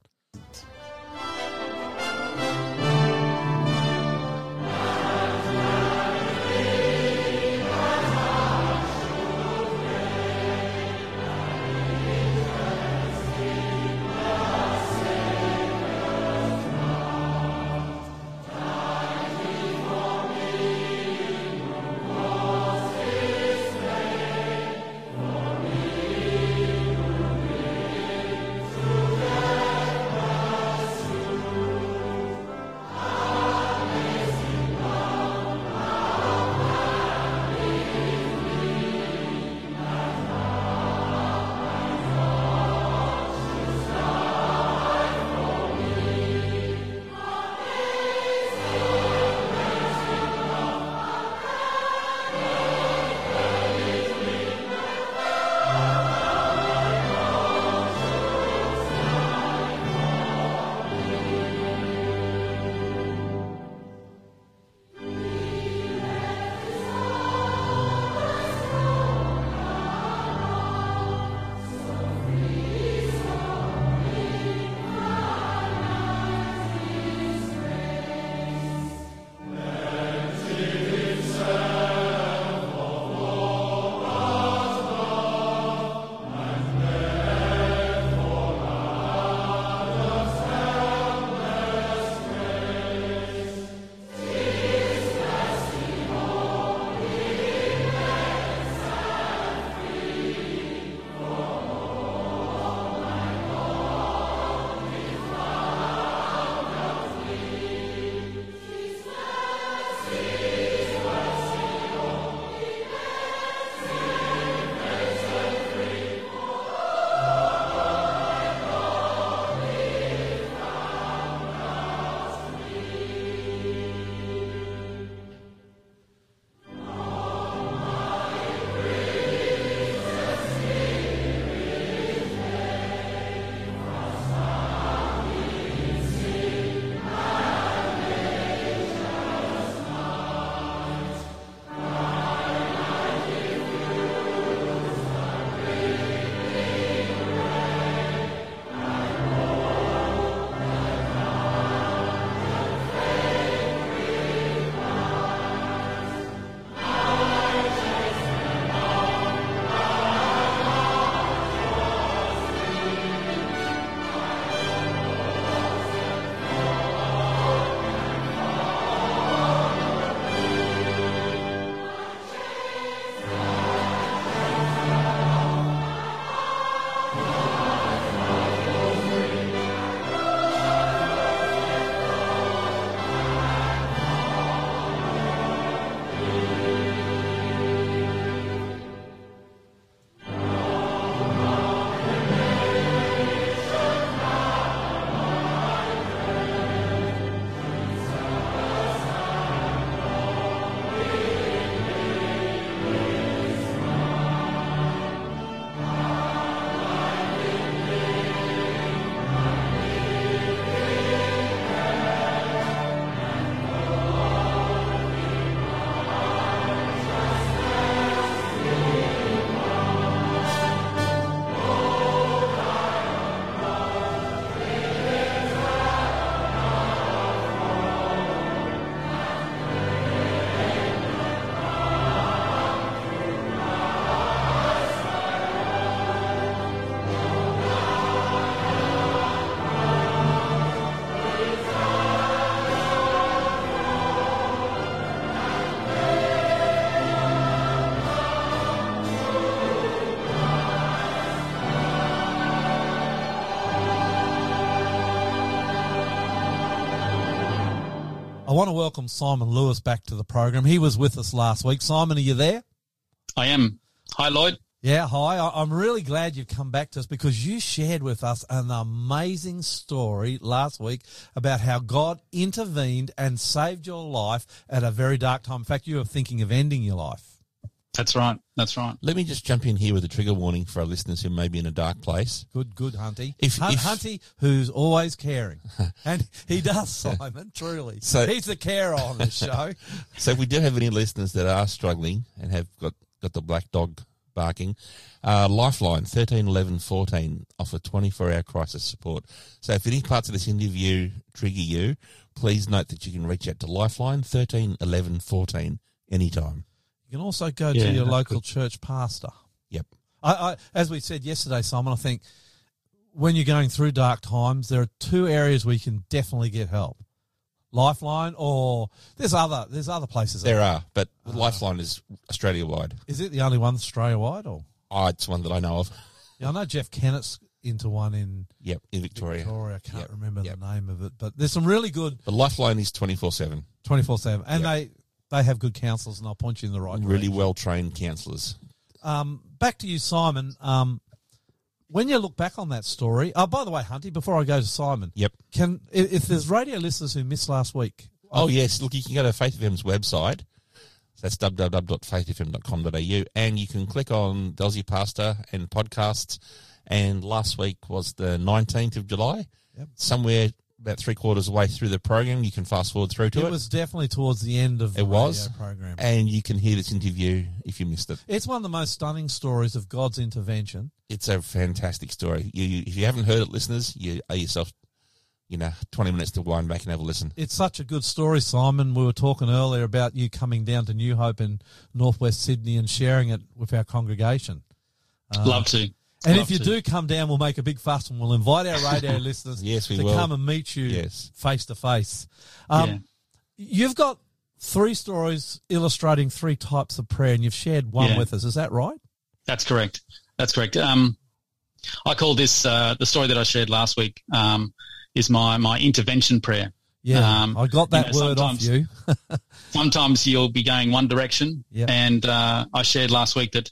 Want to welcome Simon Lewis back to the program. He was with us last week. Simon, are you there? I am. Hi, Lloyd. Yeah, hi. I'm really glad you've come back to us because you shared with us an amazing story last week about how God intervened and saved your life at a very dark time. In fact, you were thinking of ending your life. That's right. That's right. Let me just jump in here with a trigger warning for our listeners who may be in a dark place. Good, good, Hunty. If- Hun- if- Hunty, who's always caring, and he does, Simon. Truly, So- he's the carer on the show. So if we do have any listeners that are struggling and have got, got the black dog barking, uh, Lifeline 13 11 14 offer 24 hour crisis support. So if any parts of this interview trigger you, please note that you can reach out to Lifeline 13 11 14 anytime. You can also go Yeah, to your local church pastor. Yep. I, I, as we said yesterday, Simon, I think when you're going through dark times, there are two areas where you can definitely get help: Lifeline, or there's other there's other places. There are, but ah. Lifeline is Australia wide. Is it the only one Australia wide, or Oh, it's one that I know of. yeah, I know Jeff Kennett's into one in Yep, in Victoria. Victoria. I can't Yep, remember yep. the name of it, but there's some really good The Lifeline is 24 7. twenty four seven, and Yep. they they have good counsellors, and they'll point you in the right. Really direction. well trained counsellors. Um, back to you, Simon. Um, when you look back on that story, oh, by the way, Hunty, before I go to Simon, Yep. can if if there's radio listeners who missed last week, Oh, yes. Look, you can go to Faith FM's website. That's www.faithfm.com.au. And you can click on the Aussie Pastor and podcasts. And last week was the 19th of July. Yep. Somewhere about three quarters of the way through the program, you can fast forward through to it it. was definitely towards the end of the It was. radio program. and you can hear this interview if you missed it. It's one of the most stunning stories of God's intervention. It's a fantastic story. You, you, if you haven't heard it, listeners, you owe yourself, you know, 20 minutes to wind back and have a listen. It's such a good story, Simon. We were talking earlier about you coming down to New Hope in northwest Sydney and sharing it with our congregation. Love to. And Love if you to. do come down, we'll make a big fuss and we'll invite our radio listeners Yes, we to will. come and meet you Yes. face to face. Um, Yeah. You've got three stories illustrating three types of prayer, and you've shared one Yeah. with us. Is that right? That's correct. That's correct. Um, I call this uh, the story that I shared last week. Um, is my my intervention prayer. Yeah, Um, I got that you know, word off sometimes- you. Sometimes you'll be going one direction, Yeah. and uh, I shared last week that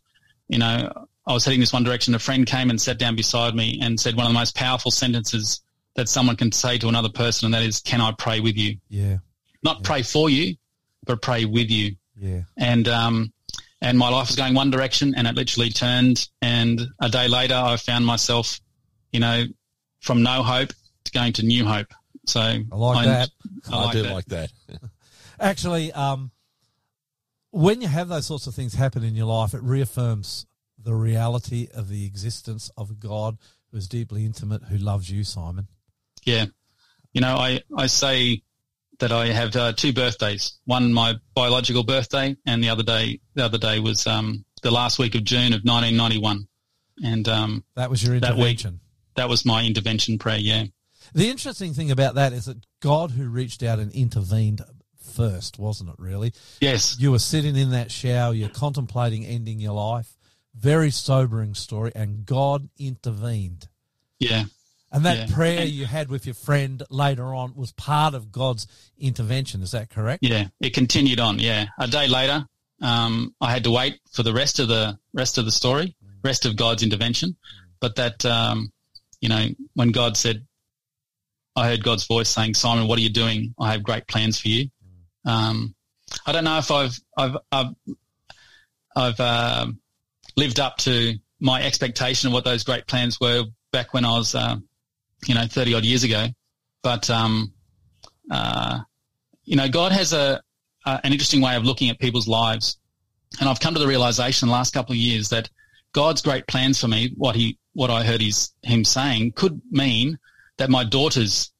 you know I was heading this one direction. A friend came and sat down beside me and said one of the most powerful sentences that someone can say to another person, and that is, "Can I pray with you?" Yeah, Not pray for you, but pray with you. yeah. and um, and my life was going one direction, and it literally turned. And a day later, I found myself, you know, from no hope to going to new hope. So I like that. I, I, like do that. like that. Actually, um, when you have those sorts of things happen in your life, it reaffirms the reality of the existence of a God who is deeply intimate, who loves you, Simon. Yeah, you know, I I say that I have uh, two birthdays. One my biological birthday, and the other day the other day was um, the last week of June of 1991, and um, That was your That week. intervention. that was my intervention prayer. Yeah, The interesting thing about that is that God who reached out and intervened first, wasn't it, really? yes, You were sitting in that shower, you're contemplating ending your life. Very sobering story, and God intervened. yeah. And that Yeah. prayer you had with your friend later on was part of God's intervention. Is that correct? Yeah, it continued on. Yeah, a day later, um, I had to wait for the rest of the rest of the story, rest of God's intervention. But that, um, you know, when God said, I heard God's voice saying, "Simon, what are you doing? I have great plans for you." Um, I don't know if I've I've I've, I've um lived up to my expectation of what those great plans were back when I was, uh, you know, thirty odd years ago. But um, uh, you know, God has a uh, an interesting way of looking at people's lives, and I've come to the realization in the last couple of years that God's great plans for me, what he what I heard his him saying, could mean that my daughters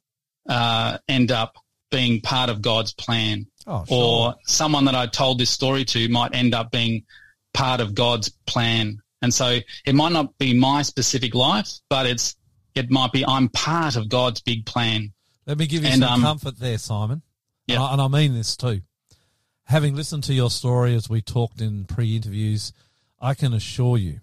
uh, end up being part of God's plan, Oh, sure. or someone that I told this story to might end up being part of God's plan. And so it might not be my specific life, but it's it might be I'm part of God's big plan. Let me give you And, some um, comfort there, Simon. Yeah. And, I, and I mean this too. Having listened to your story as we talked in pre interviews, I can assure you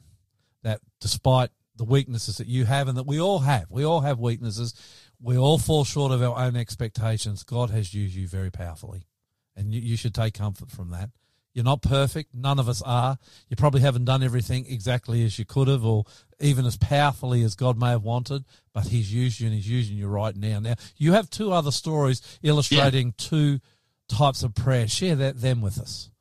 that despite the weaknesses that you have and that we all have. We all have weaknesses. We all fall short of our own expectations. God has used you very powerfully, and you, you should take comfort from that. You're not perfect. None of us are. You probably haven't done everything exactly as you could have or even as powerfully as God may have wanted, but He's used you and He's using you right now. Now, you have two other stories illustrating two types of prayer. Share that them with us.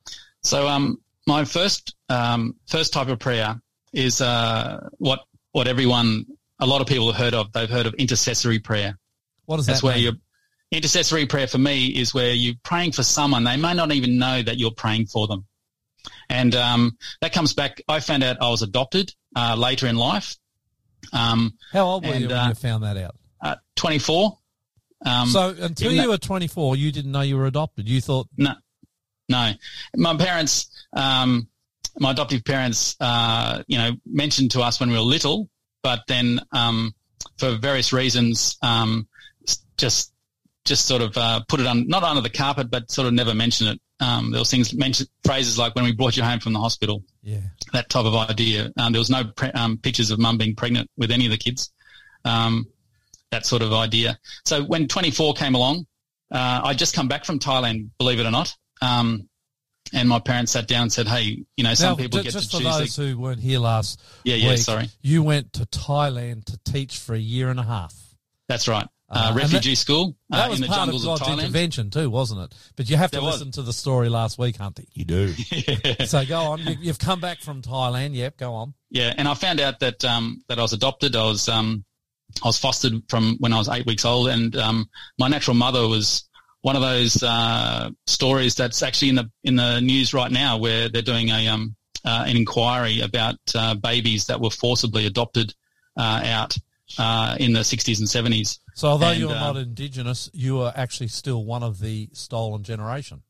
So, um, my first um, first type of prayer is uh, what what everyone, a lot of people have heard of. They've heard of intercessory prayer. What does That's that where mean? you're intercessory prayer for me is where you're praying for someone. They may not even know that you're praying for them. And um, that comes back. I found out I was adopted uh, later in life, um, How old were you when uh, you found that out? uh, 24. Um, so until you that- were 24, you didn't know you were adopted. You thought, No, no. My parents, um, my adoptive parents, uh, you know, mentioned to us when we were little, but then um, for various reasons, um, just just sort of uh, put it on not under the carpet, but sort of never mention it. Um, there was things mentioned phrases like when we brought you home from the hospital, yeah, that type of idea. Um, there was no pre- um, pictures of mum being pregnant with any of the kids. Um, that sort of idea. So when 24 came along, uh, I just come back from Thailand, believe it or not. Um, and my parents sat down and said, "Hey, you know, some Now, people ju- get just to for choose." those their- who weren't here last Yeah, yeah, sorry. You went to Thailand to teach for a year and a half. That's right. Uh, Uh, and refugee school That uh, was in the part jungles of of, God's Thailand. intervention too, wasn't it? But you have to There was. listen to the story last week, Hunty. You do. So go on. You, you've come back from Thailand. Yep, go on. Yeah, and I found out that um, that I was adopted. I was um, I was fostered from when I was eight weeks old, and um, my natural mother was one of those uh, stories that's actually in the in the news right now, where they're doing a um, uh, an inquiry about uh, babies that were forcibly adopted uh, out uh, in the 60s and 70s. So although And, you're uh, not Indigenous, you are actually still one of the stolen generation.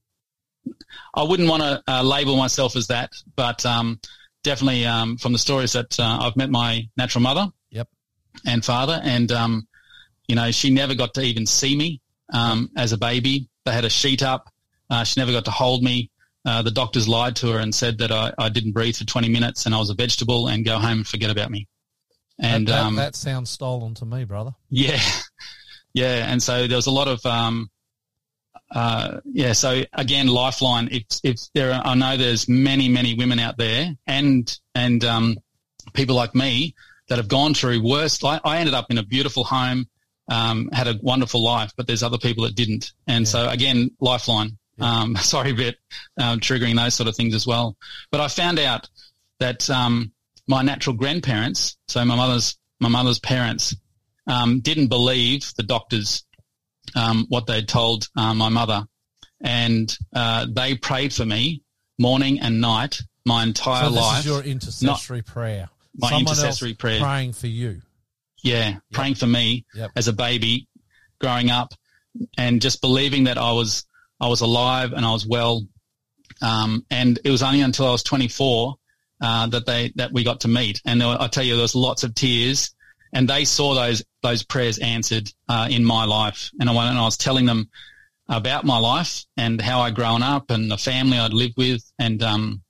I wouldn't want to uh, label myself as that, but um, definitely um, from the stories that uh, I've met my natural mother Yep. and father, and um, you know she never got to even see me um, as a baby. They had a sheet up. Uh, she never got to hold me. Uh, the doctors lied to her and said that I, I didn't breathe for 20 minutes and I was a vegetable and go home and forget about me. And that, that, um, that sounds stolen to me, brother. yeah, yeah, and so there was a lot of um, uh, yeah. So again, Lifeline. If if there, are, I know there's many many women out there, and and um, people like me that have gone through worse. Like I ended up in a beautiful home, um, had a wonderful life, but there's other people that didn't. And so again, Lifeline. Um, sorry about um, triggering those sort of things as well. But I found out that um, my natural grandparents, so my mother's my mother's parents, um, didn't believe the doctors um, what they'd told uh, my mother, and uh, they prayed for me morning and night my entire so this life. is your intercessory prayer. My Someone intercessory prayer. praying for you. yeah, praying for me Yep. as a baby, growing up, and just believing that I was I was alive and I was well. Um, and it was only until I was 24 uh, that they that we got to meet. And there were, I tell you, there was lots of tears, and they saw those those prayers answered uh, in my life. And I went and I was telling them about my life and how I'd grown up and the family I'd lived with and um,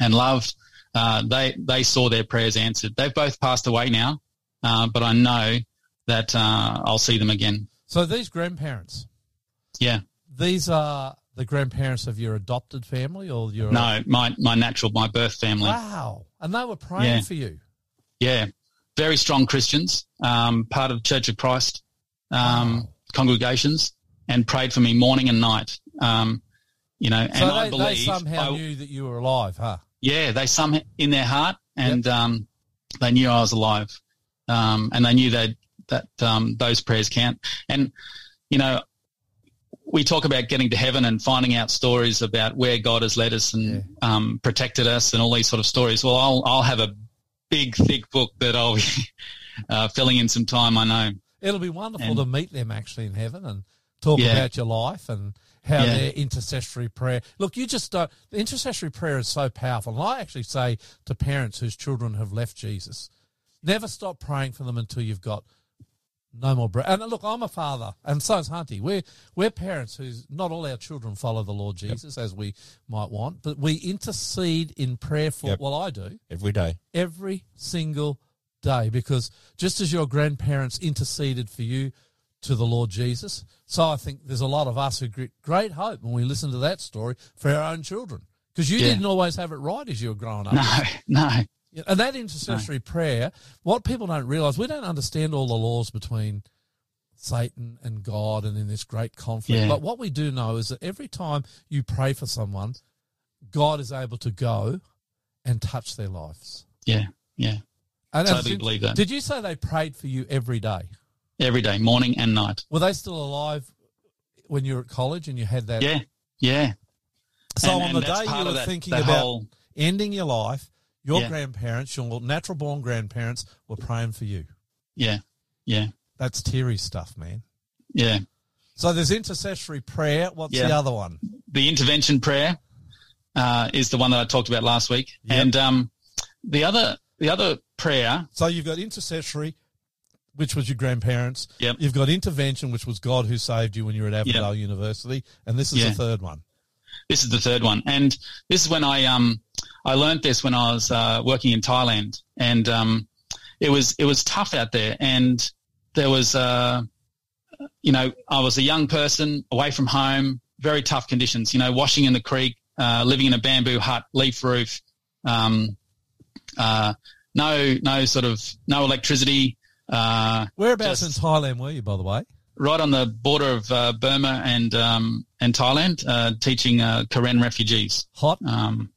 and loved. Uh, they they saw their prayers answered. They've both passed away now, uh, but I know that uh, I'll see them again. So these grandparents, Yeah. these are the grandparents of your adopted family or your No, my my natural, my birth family. Wow. And they were praying Yeah. for you. Yeah, very strong Christians, um, part of Church of Christ um, Wow. congregations, and prayed for me morning and night. Um, you know, and So I they, they somehow I- knew that you were alive, huh? yeah, they somehow in their heart, and um, they knew I was alive, um, and they knew that that um, those prayers count. And you know, we talk about getting to heaven and finding out stories about where God has led us and um, protected us, and all these sort of stories. Well, I'll I'll have a big thick book that I'll be uh, filling in some time. I know. It'll be wonderful And- to meet them actually in heaven and talk Yeah. about your life and how Yeah. their intercessory prayer. Look, you just don't. The intercessory prayer is so powerful. And I actually say to parents whose children have left Jesus, never stop praying for them until you've got no more breath. And look, I'm a father, and so is Hunty. We're we're parents who's not all our children follow the Lord Jesus as we might want, but we intercede in prayer for. Yep. Well, I do Every day. every single day because just as your grandparents interceded for you to the Lord Jesus, so I think there's a lot of us who get great hope when we listen to that story for our own children because you Yeah. didn't always have it right as you were growing up. No, no. Yeah, And that intercessory prayer, what people don't realize, we don't understand all the laws between Satan and God and in this great conflict. Yeah. But what we do know is that every time you pray for someone, God is able to go and touch their lives. Yeah, yeah. And Totally did, believe that. Did you say they prayed for you every day? Every day, morning and night. Were they still alive when you were at college and you had that? Yeah, yeah. So And- on and the day you were that- thinking about whole- ending your life, your Yeah. grandparents, your natural born grandparents, were praying for you. Yeah, yeah, That's Terry stuff, man. yeah. So there's intercessory prayer. What's Yeah. the other one? the intervention prayer uh, is the one that I talked about last week, Yep. and um, the other the other prayer. So you've got intercessory, which was your grandparents. Yep. You've got intervention, which was God who saved you when you were at Avondale University, and this is the third one. This is the third one, and this is when I um I learned this when I was uh, working in Thailand, and um, it was it was tough out there, and there was uh, you know I was a young person away from home, very tough conditions, you know, washing in the creek, uh, living in a bamboo hut, leaf roof, um, uh, no no sort of no electricity. Uh, Whereabouts Just- in Thailand were you, by the way? Right on the border of uh, Burma and um, and Thailand, uh, teaching uh, Karen refugees. Hot. Um,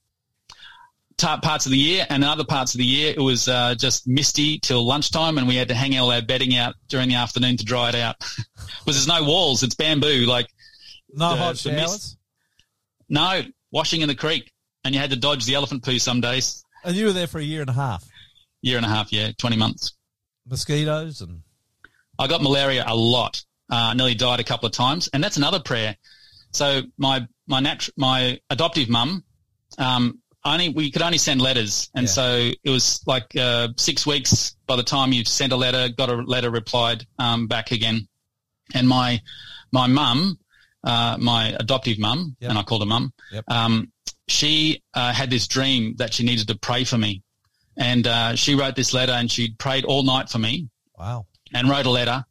parts of the year and other parts of the year it was uh, just misty till lunchtime, and we had to hang all our bedding out during the afternoon to dry it out. Because there's no walls; it's bamboo. Like No the- hot the mist- showers. no washing in the creek, and you had to dodge the elephant poo some days. And you were there for a year and a half. Year and a half, yeah, twenty months. Mosquitoes and I got malaria a lot. Uh, nearly died a couple of times, and that's another prayer. So my my nat- my adoptive mum, um, only we could only send letters, and Yeah. so it was like uh, six weeks by the time you sent a letter, got a letter replied um, back again, and my my mum, uh, my adoptive mum, Yep. and I called her mum. Yep. Um, she uh, had this dream that she needed to pray for me, and uh, she wrote this letter, and she prayed all night for me, wow. and wrote a letter.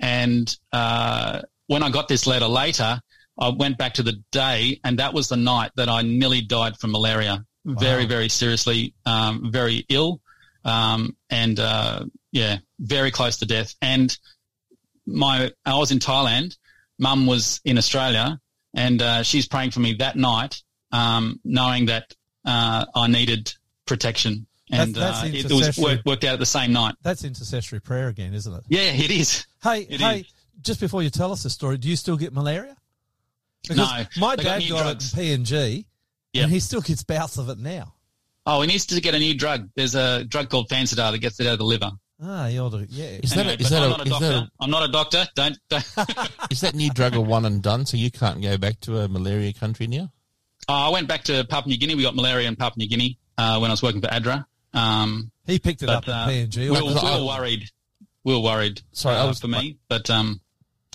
And uh, when I got this letter later, I went back to the day, and that was the night that I nearly died from malaria. Very, very seriously, um, very ill, um, and uh, yeah, very close to death. And my, I was in Thailand. Mum was in Australia, and uh, she's praying for me that night, um, knowing that uh, I needed protection. And That's- that's uh, it, it was worked, worked out at the same night. That's intercessory prayer again, isn't it? Yeah, it is. Hey, It hey, is. just before you tell us the story, do you still get malaria? Because No, my they got dad got drugs. it in PNG, Yep. and he still gets bouts of it now. Oh, he needs to get a new drug. There's a drug called Fansidar that gets it out of the liver. Ah, he ought to, yeah. Is that Anyway, a, is that I'm a, not a is doctor. that a, I'm not a doctor. Don't. don't. is that new drug a one and done? So you can't go back to a malaria country now? Uh, I went back to Papua New Guinea. We got malaria in Papua New Guinea uh, when I was working for ADRA. Um, He picked it but up in uh, PNG. we, were, we were worried. We were worried. Sorry, I uh, was- for me, but um,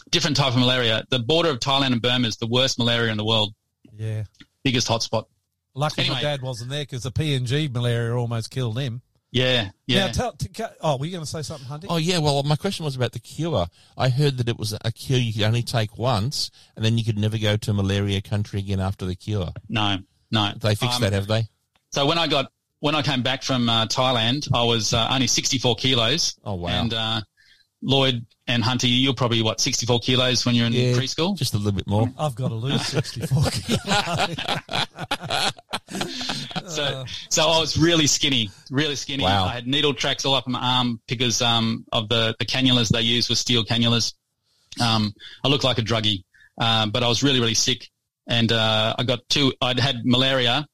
different type of malaria. The border of Thailand and Burma is the worst malaria in the world. yeah. Biggest hotspot. Lucky my dad wasn't there because the PNG malaria almost killed him. Yeah, yeah. Now, tell, t- oh, were you going to say something, Hunty? Oh yeah, well my question was about the cure. I heard that it was a cure you could only take once, and then you could never go to malaria country again after the cure. no, no. They fixed Um, that, have they? So when I got when I came back from uh, Thailand, I was uh, only 64 kilos. Oh, wow. And uh, Lloyd and Hunter, you're probably what 64 kilos when you're in Yeah, preschool. Just a little bit more. I've got to lose 64 kilos. So, so I was really skinny, really skinny. Wow. I had needle tracks all up my arm because um, of the, the cannulas they use were steel cannulas. Um, I looked like a druggie, um, but I was really, really sick. And uh, I got two, I'd had malaria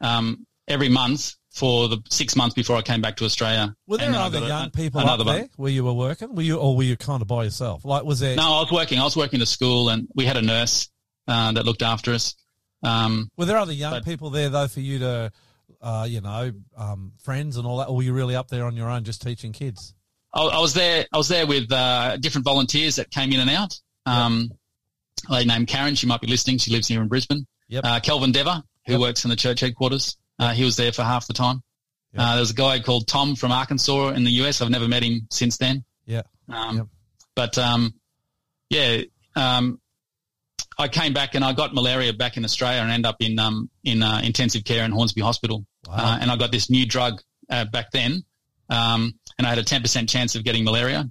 um, every month for the six months before I came back to Australia. Were there And other got a- young people up there where you were working? Were you, or were you kind of by yourself? Like, was there, No, I was working. I was working at a school, and we had a nurse uh, that looked after us. Um, were there other young but- people there though for you to, uh, you know, um, friends and all that? Or were you really up there on your own just teaching kids? I, I was there. I was there with uh, different volunteers that came in and out. Um, A lady named Karen. She might be listening. She lives here in Brisbane. Yep. Uh, Kelvin Dever, who Yep. works in the church headquarters. Uh, he was there for half the time. Uh, there was a guy called Tom from Arkansas in the US. I've never met him since then. Yeah. Um, Yep. But um, yeah, um, I came back and I got malaria back in Australia and ended up in um, in uh, intensive care in Hornsby Hospital. Wow. Uh, and I got this new drug uh, back then, um, and I had a ten percent chance of getting malaria,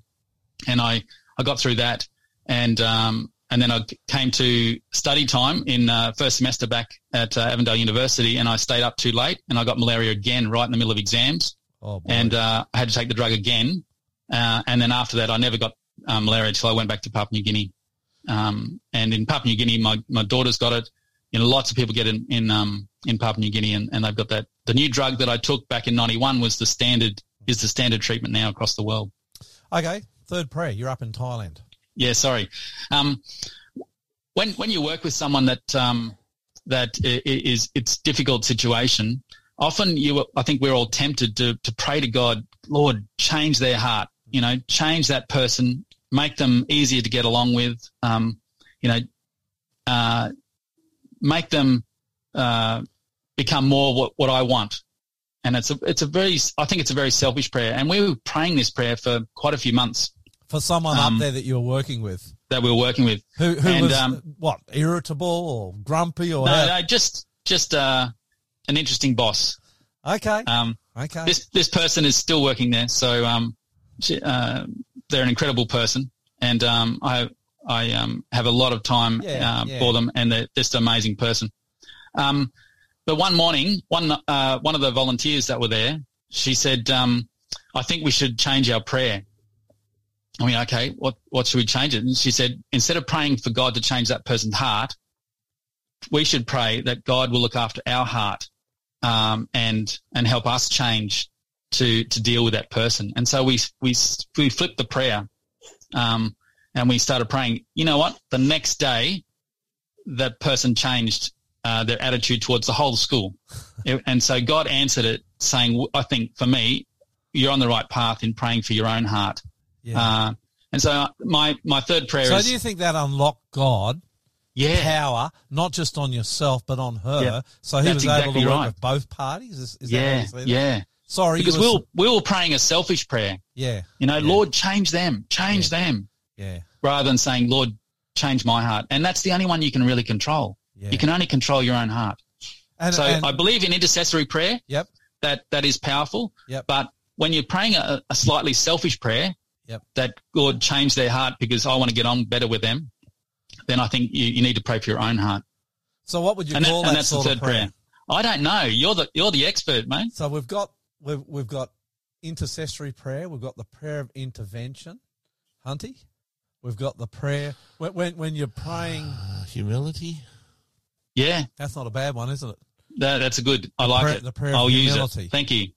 and I I got through that, and um, and then I came to study time in uh, first semester back at uh, Avondale University, and I stayed up too late, and I got malaria again right in the middle of exams oh, and uh, I had to take the drug again. Uh, and then after that, I never got um, malaria until I went back to Papua New Guinea. Um, and in Papua New Guinea, my, my daughter's got it. You know, lots of people get it in in, um, in Papua New Guinea, and, and they've got that. The new drug that I took back in '91 was the standard is the standard treatment now across the world. okay, third prayer. You're up in Thailand. Yeah, sorry. Um, when when you work with someone that um, that is it's difficult situation, often you I think we're all tempted to to pray to God, Lord, change their heart. You know, change that person, make them easier to get along with. Um, you know, uh, make them uh, become more what, what I want. And it's a it's a very I think it's a very selfish prayer. And we were praying this prayer for quite a few months For someone Um, up there that you were working with, that we were working with. who who And, was um, what irritable or grumpy or No, no, just just uh, an interesting boss. okay, Um, okay, this this person is still working there, so um, she, uh, they're an incredible person, and um, I I um, have a lot of time Yeah, uh, yeah. for them, and they're just an amazing person. Um, but one morning, one uh, one of the volunteers that were there, she said, um, "I think we should change our prayer." I mean, okay, what what should we change it? And she said, instead of praying for God to change that person's heart, we should pray that God will look after our heart um, and and help us change to to deal with that person. And so we we we flipped the prayer, um, and we started praying. You know what? The next day, that person changed uh, their attitude towards the whole school, It- and so God answered it, saying, "I think for me, you're on the right path in praying for your own heart." Yeah. Uh, and so my my third prayer so is So do you think that unlocked God yeah power, not just on yourself but on her? Yeah. So he That's was able exactly to work right. with both parties. Is, is yeah you see that? yeah Sorry, because we were we were praying a selfish prayer. yeah, You know, Yeah. Lord, change them, change them, yeah, rather than saying, Lord, change my heart. And that's the only one you can really control. yeah. You can only control your own heart. and, so and- I believe in intercessory prayer. Yep. That that is powerful. Yep. But when you're praying a, a slightly selfish prayer, Yep. that Lord change their heart because I want to get on better with them, then I think you, you need to pray for your own heart. so what would you And, that, call and that that's the third prayer? prayer. I don't know. You're the you're the expert, mate. So we've got we've we've got intercessory prayer. We've got the prayer of intervention, Hunty. We've got the prayer when when, when you're praying. Uh, humility. Yeah, That's not a bad one, isn't it? that, that's a good. I like prayer- it. the prayer of I'll use it. Thank you.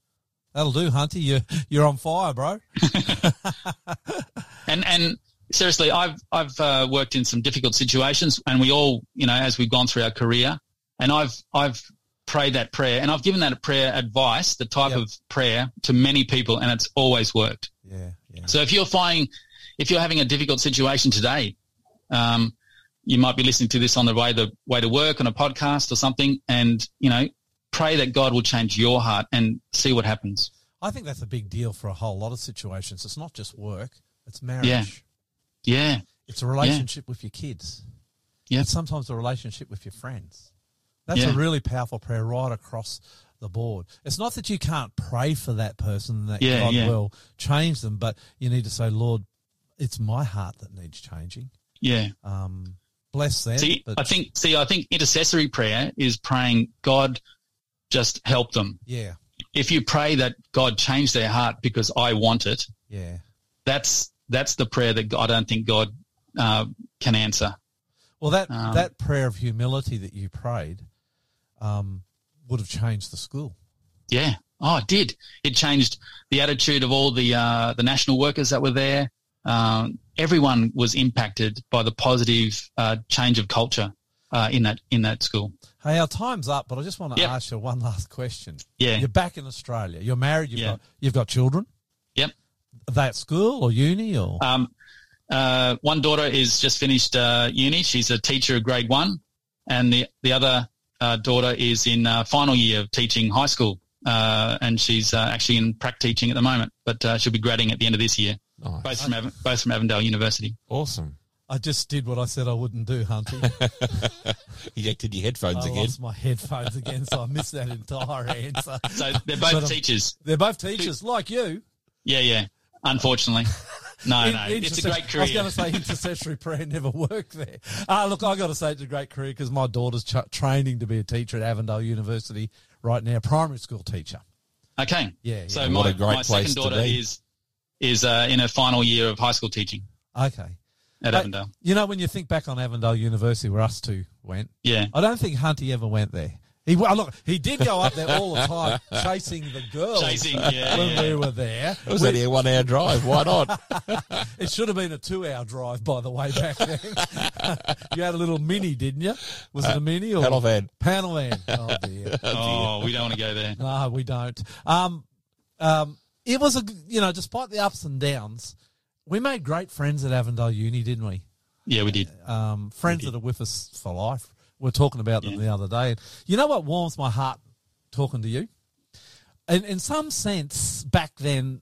That'll do, Hunty. You you're on fire, bro. And and seriously, I've I've uh, worked in some difficult situations, and we all, you know, as we've gone through our career, and I've I've prayed that prayer, and I've given that prayer advice, the type Yep. of prayer to many people, and it's always worked. Yeah, yeah. So if you're finding, if you're having a difficult situation today, um, you might be listening to this on the way the way to work on a podcast or something, and you know, pray that God will change your heart and see what happens. I think that's a big deal for a whole lot of situations. It's not just work; it's marriage. Yeah. Yeah, It's a relationship with your kids. Yeah. It's sometimes a relationship with your friends. That's Yeah. a really powerful prayer right across the board. It's not that you can't pray for that person that Yeah, God yeah. will change them, but you need to say, Lord, it's my heart that needs changing. yeah. Um, bless them. See, I think, see, I think intercessory prayer is praying, God, just help them. yeah, If you pray that God change their heart because I want it, yeah. that's that's the prayer that I don't think God uh, can answer. Well, that Um, that prayer of humility that you prayed um, would have changed the school. Yeah. Oh, it did. It changed the attitude of all the uh, the national workers that were there. Um, everyone was impacted by the positive uh, change of culture uh, in that in that school. Hey, our time's up, but I just want to Yep. ask you one last question. Yeah. You're back in Australia. You're married. You've Yeah. got you've got children. Yep. Are they at school or uni or? Um, uh, one daughter is just finished uh, uni. She's a teacher of grade one, and the the other uh, daughter is in uh, final year of teaching high school uh, and she's uh, actually in prac teaching at the moment, but uh, she'll be grading at the end of this year. Nice. Both from both from Avondale University. Awesome. I just did what I said I wouldn't do, Hunty. Ejected your headphones I again. lost my headphones again, so I missed that entire answer. So they're both But, um, teachers. They're both teachers, like you. Yeah, yeah. Unfortunately, no, In- no. It's a intercess- great career. I was going to say intercessory prayer never worked there. Uh, look, I got to say it's a great career because my daughter's ch- training to be a teacher at Avondale University right now, primary school teacher. Okay. Yeah, So yeah. my, What a great my place second to daughter be. is is uh, in her final year of high school teaching Okay. At But, Avondale. You know, when you think back on Avondale University, where us two went, Yeah. I don't think Hunty ever went there. He well, look, he did go up there all the time, chasing the girls. Chasing, yeah, when yeah. we were there. It was We- only a one hour drive. Why not? It should have been a two-hour drive, by the way, back then. you had a little mini, didn't you? Was it a mini or Panel van. Panel van. Oh dear. Oh, we don't want to go there. no, we don't. Um, um, it was a you know, despite the ups and downs, we made great friends at Avondale Uni, didn't we? Yeah, we did. Um, friends that are with us for life. We are talking about them Yeah. the other day. You know what warms my heart talking to you? In, in some sense, back then,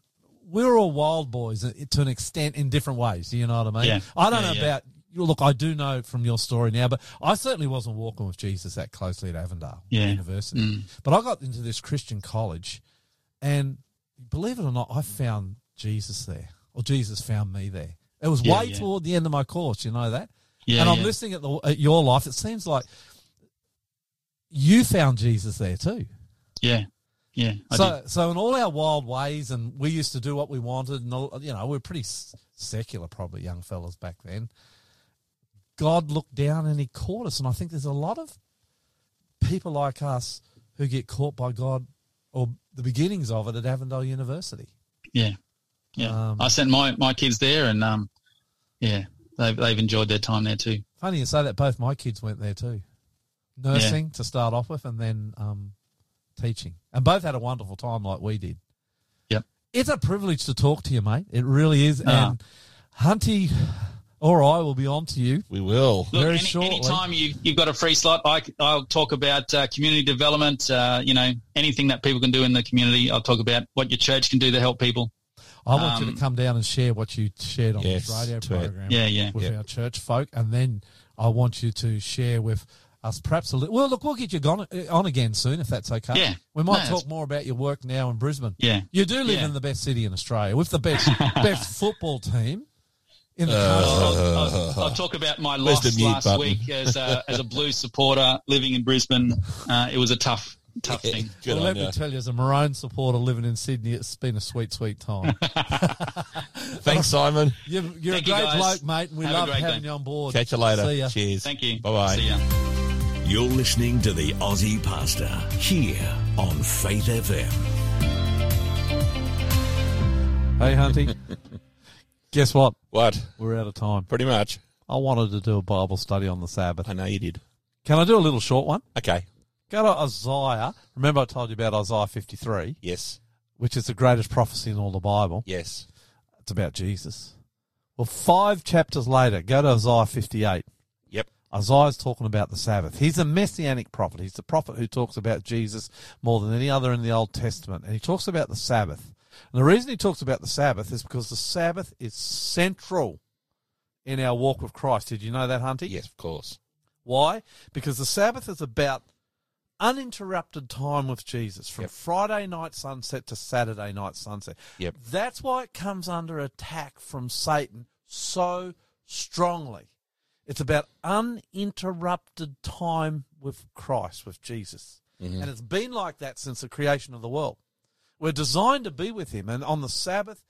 we were all wild boys to an extent in different ways. You know what I mean? Yeah. I don't Yeah, know about. Look, I do know from your story now, but I certainly wasn't walking with Jesus that closely at Avondale Yeah. University. Mm. But I got into this Christian college, and believe it or not, I found Jesus there, or Jesus found me there. It was Yeah, way yeah. toward the end of my course. You know that Yeah, and I'm yeah. listening at, the, at your life. It seems like you found Jesus there too. Yeah. Yeah. I so, did. so in all our wild ways, and we used to do what we wanted, and all, you know, we are pretty secular, probably young fellas back then. God looked down and He caught us, and I think there's a lot of people like us who get caught by God, or the beginnings of it at Avondale University. Yeah. Yeah. Um, I sent my, my kids there and, um, yeah, they've, they've enjoyed their time there too. Funny you say that. Both my kids went there too, nursing to start off with, and then um, teaching, and both had a wonderful time like we did. Yep. It's a privilege to talk to you, mate. It really is. Ah. And Hunty or I will be on to you. We will. Look, Very any, shortly. anytime you, you've got a free slot, I, will talk about uh, community development, uh, you know, anything that people can do in the community. I'll talk about what your church can do to help people. I want you Um, to come down and share what you shared on Yes, this radio to it. program. Yeah, yeah. With Yep. our church folk, and then I want you to share with us perhaps a little. Well, look, we'll get you gone, uh, on again soon if that's okay. Yeah. we might that's- talk more about your work now in Brisbane. Yeah. You do live Yeah. in the best city in Australia with the best best football team in the I'll. I'll- I'll- I'll talk about my loss last button? week as a, as a Blues supporter living in Brisbane. Uh, it was a tough, tough thing. Good well, let ya. me tell you, as a Maroon supporter living in Sydney, it's been a sweet, sweet time. Thanks, Simon. You're, you're Thank a great guys. bloke, mate, and we Have a love great having day. you on board. Catch you later. See ya. Cheers. Thank you. Bye bye. See ya. You're listening to the Aussie Pastor here on Faith FM. Hey, Hunty. Guess what? What? We're out of time. Pretty much. I wanted to do a Bible study on the Sabbath. I know you did. Can I do a little short one? Okay. Go to Isaiah. Remember, I told you about Isaiah 53, Yes. which is the greatest prophecy in all the Bible. Yes. It's about Jesus. Well, five chapters later, go to Isaiah 58. Yep. Isaiah's talking about the Sabbath. He's a messianic prophet. He's the prophet who talks about Jesus more than any other in the Old Testament. And he talks about the Sabbath. And the reason he talks about the Sabbath is because the Sabbath is central in our walk with Christ. Did you know that, Hunty? Yes, of course. Why? Because the Sabbath is about uninterrupted time with Jesus from Yep. Friday night sunset to Saturday night sunset. Yep. That's why it comes under attack from Satan so strongly. It's about uninterrupted time with Christ, with Jesus. Mm-hmm. And it's been like that since the creation of the world. We're designed to be with him, and on the Sabbath,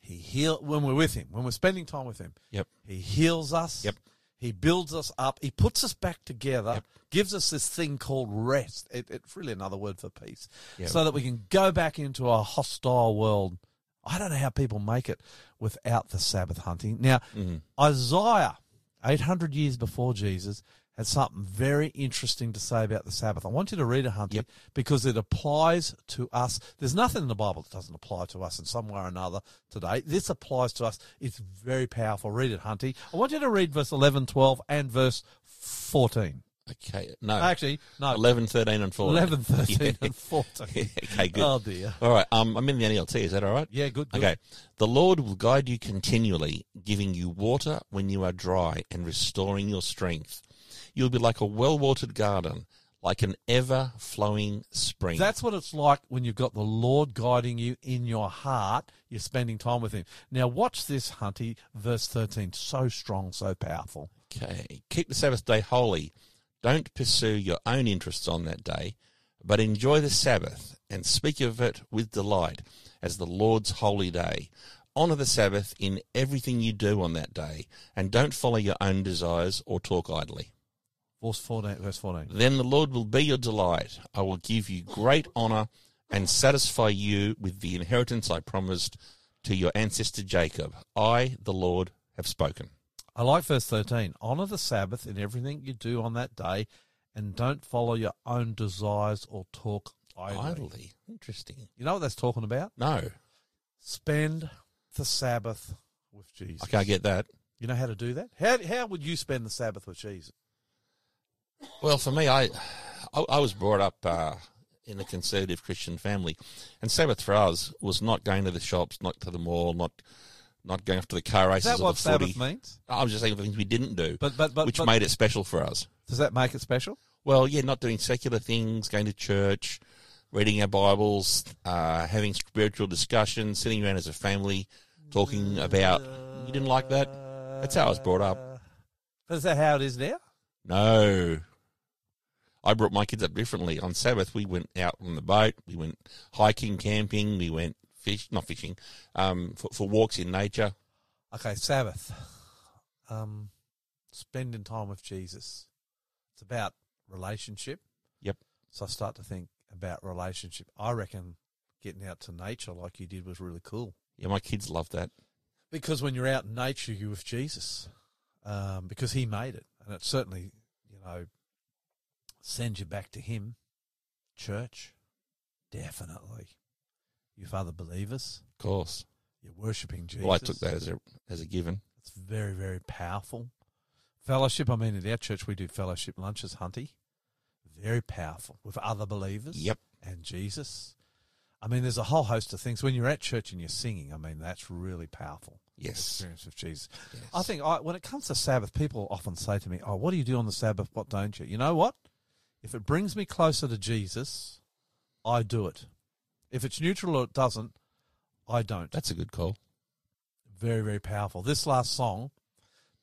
he heal when we're with him, when we're spending time with him. Yep. He heals us. Yep. He builds us up. He puts us back together. Yep. Gives us this thing called rest. It, it's really another word for peace, Yep. so that we can go back into a hostile world. I don't know how people make it without the Sabbath Hunty. Now, Mm-hmm. Isaiah, eight hundred years before Jesus, had something very interesting to say about the Sabbath. I want you to read it, Hunter, Yep. because it applies to us. There's nothing in the Bible that doesn't apply to us in some way or another today. This applies to us. It's very powerful. Read it, Hunty. I want you to read verse 11, 12, and verse 14. Okay, no, Actually, no. 11, 13 and 14. 11, 13, Yeah. and 14. okay, good. Oh, dear. All right, um, I'm in the NLT. Is that all right? Yeah, good, good. Okay. The Lord will guide you continually, giving you water when you are dry and restoring your strength. You'll be like a well watered garden, like an ever flowing spring. That's what it's like when you've got the Lord guiding you in your heart. You're spending time with Him. Now, watch this, Hunty, verse 13. So strong, so powerful. Okay. Keep the Sabbath day holy. Don't pursue your own interests on that day, but enjoy the Sabbath and speak of it with delight as the Lord's holy day. Honor the Sabbath in everything you do on that day, and don't follow your own desires or talk idly. Verse 14. Verse 14. Then the Lord will be your delight. I will give you great honor and satisfy you with the inheritance I promised to your ancestor Jacob. I, the Lord, have spoken. I like verse 13. Honor the Sabbath in everything you do on that day, and don't follow your own desires or talk idly. Idly. Interesting. You know what that's talking about? No, Spend the Sabbath with Jesus. I can't get that. You know how to do that? How, how would you spend the Sabbath with Jesus? Well, for me, I I, I was brought up uh, in a conservative Christian family, and Sabbath for us was not going to the shops, not to the mall, not not going off to the car Is races that or what the footy. Sabbath means? I was just saying the things we didn't do, But, but, but, which but made it special for us. does that make it special? Well, yeah, not doing secular things, going to church, reading our Bibles, uh, having spiritual discussions, sitting around as a family, talking about. You didn't like that? That's how I was brought up. But is that how it is now? No. I brought my kids up differently. On Sabbath, we went out on the boat. We went hiking, camping. We went fish, not fishing, um, for, for walks in nature. Okay, Sabbath. Um, spending time with Jesus. It's about relationship. Yep. So I start to think about relationship. I reckon getting out to nature like you did was really cool. Yeah, my kids love that. Because when you're out in nature, you're with Jesus. Um, because he made it. And it certainly, you know, sends you back to him. Church, definitely. You other believers, Of course. you're worshipping Jesus. Well, I took that as a as a given. It's very, very powerful. Fellowship, I mean, at our church we do fellowship lunches, Hunty. Very powerful with other believers. Yep. And Jesus. I mean, there's a whole host of things. When you're at church and you're singing, I mean, that's really powerful. Yes. Experience with Jesus. Yes. I think I, when it comes to Sabbath, people often say to me, Oh, what do you do on the Sabbath? What don't you? You know what? If it brings me closer to Jesus, I do it. If it's neutral or it doesn't, I don't. That's a good call. Very, very powerful. This last song,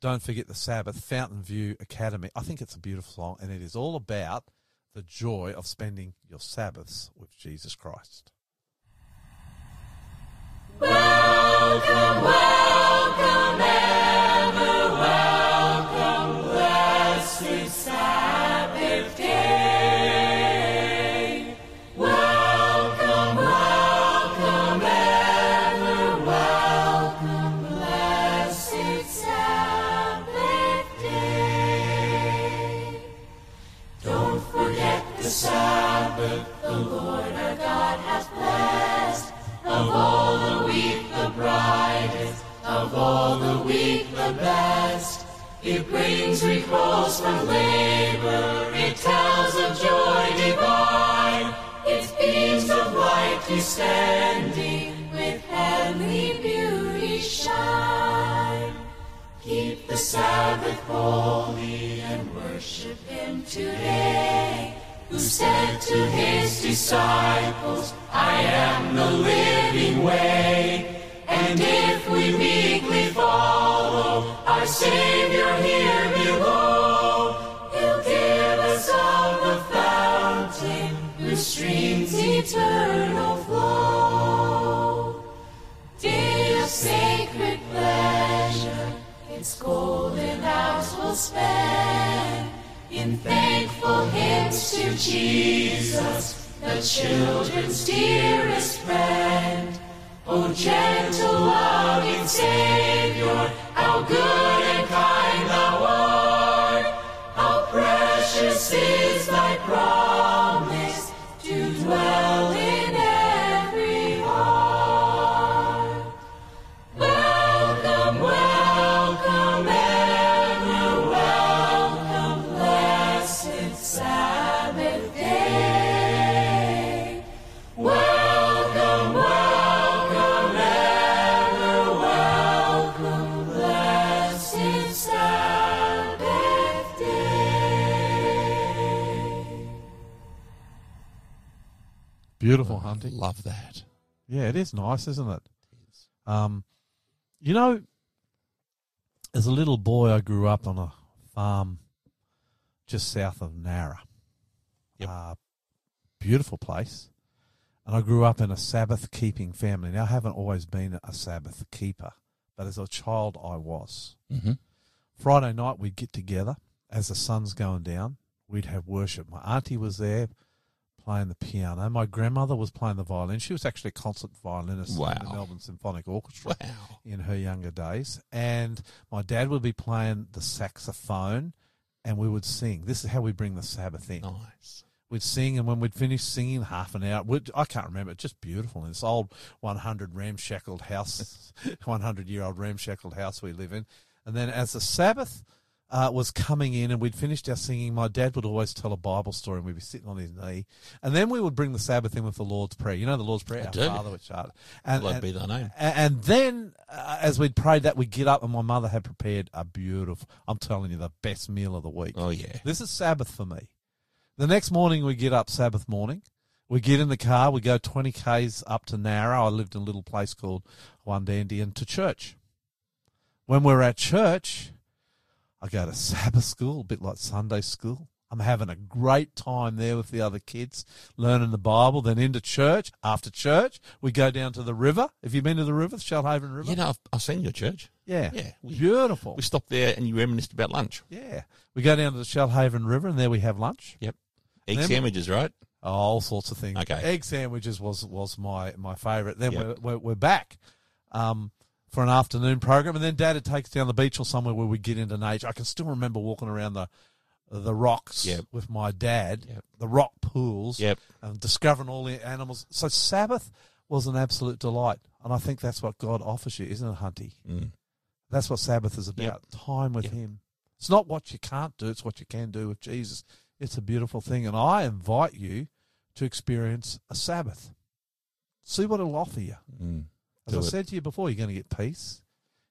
Don't Forget the Sabbath, Fountain View Academy. I think it's a beautiful song, and it is all about the joy of spending your Sabbaths with Jesus Christ. Welcome, welcome, ever welcome, blessed all the week the best. It brings repose from labor, it tells of joy divine. Its beams of light descending with heavenly beauty shine. Keep the Sabbath holy and worship Him today. Who said to His disciples, I am the living way. And if we meekly follow our Savior here below, He'll give us of the fountain whose streams eternal flow. Day of sacred pleasure, its golden hours will spend in thankful hymns to Jesus, the children's dearest friend. O gentle, loving Savior, how good and kind thou art, how precious is thy promise Beautiful Hunty. Love that. Yeah, it is nice, isn't it? Um, you know, as a little boy, I grew up on a farm just south of Nowra. Yep. Uh, beautiful place. And I grew up in a Sabbath keeping family. Now, I haven't always been a Sabbath keeper, but as a child, I was. Mm-hmm. Friday night, we'd get together as the sun's going down. We'd have worship. My auntie was there playing the piano. My grandmother was playing the violin. She was actually a concert violinist in the Melbourne Symphonic Orchestra Wow. in her younger days. And my dad would be playing the saxophone and we would sing. This is how we bring the Sabbath in. Nice. We'd sing, and when we'd finish singing, half an hour, I can't remember, it's just beautiful. In this old 100 ramshackled house, 100 year old ramshackled house we live in. And then as the Sabbath uh, was coming in and we'd finished our singing, my dad would always tell a Bible story and we'd be sitting on his knee. And then we would bring the Sabbath in with the Lord's Prayer. You know the Lord's Prayer? I Our do. Father which art. And, and- be thy name. And then, uh, as we'd prayed that, we'd get up, and my mother had prepared a beautiful, I'm telling you, the best meal of the week. Oh, yeah. This is Sabbath for me. The next morning, we get up Sabbath morning. We get in the car. We go 20 Ks up to Nowra. I lived in a little place called Wandandian and to church. When we're at church, I go to Sabbath school, a bit like Sunday school. I'm having a great time there with the other kids, learning the Bible. Then into church. After church, we go down to the river. Have you been to the river, the Shoalhaven River? You know, I've, I've seen your church. yeah. Yeah, we- Beautiful. We stopped there and you reminisced about lunch. yeah. We go down to the Shoalhaven River and there we have lunch. Yep. Egg Then- sandwiches, right? Oh, all sorts of things. Okay. Egg sandwiches was was my my favourite. Then Yep. we're, we're we're back um, for an afternoon program, and then Dad would take us down the beach or somewhere where we get into nature. I can still remember walking around the the rocks Yep. with my dad, Yep. the rock pools, Yep. and discovering all the animals. So Sabbath was an absolute delight, and I think that's what God offers you, isn't it, Hunty? Mm. That's what Sabbath is about. Time with. Him. It's not what you can't do, it's what you can do with Jesus. It's a beautiful thing. And I invite you to experience a Sabbath. See what it'll offer you. Mm. As I said to you before, you're going to get peace.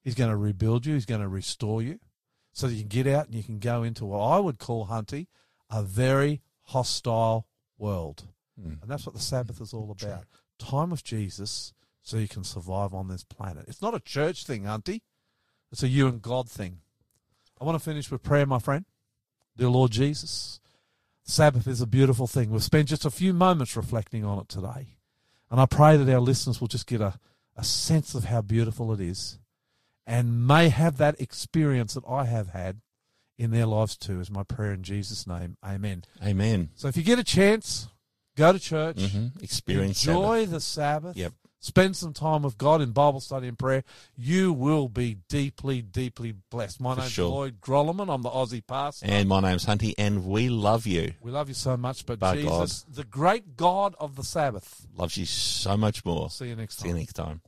He's going to rebuild you. He's going to restore you so that you can get out and you can go into what I would call, Hunty, a very hostile world. Mm. And that's what the Sabbath is all about. Time with Jesus so you can survive on this planet. It's not a church thing, Hunty. It's a you and God thing. I want to finish with prayer, my friend. Dear Lord Jesus, Sabbath is a beautiful thing. We've spent just a few moments reflecting on it today. And I pray that our listeners will just get a, a sense of how beautiful it is and may have that experience that I have had in their lives too, is my prayer in Jesus' name. Amen. Amen. So if you get a chance, go to church, hmm Experience enjoy Sabbath. the Sabbath, Yep. Spend some time with God in Bible study and prayer. You will be deeply, deeply blessed. My For name's sure. Lloyd Grolimund. I'm the Aussie pastor. And my name's Hunty, and we love you. we love you so much, but By Jesus, the great God of the Sabbath. Loves you so much more. See you next time. See you next time.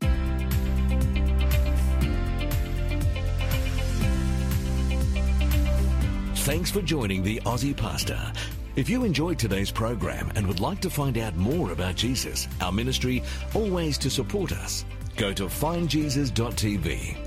Thanks for joining the Aussie Pastor. If you enjoyed today's program and would like to find out more about Jesus, our ministry, or ways to support us, go to findjesus.tv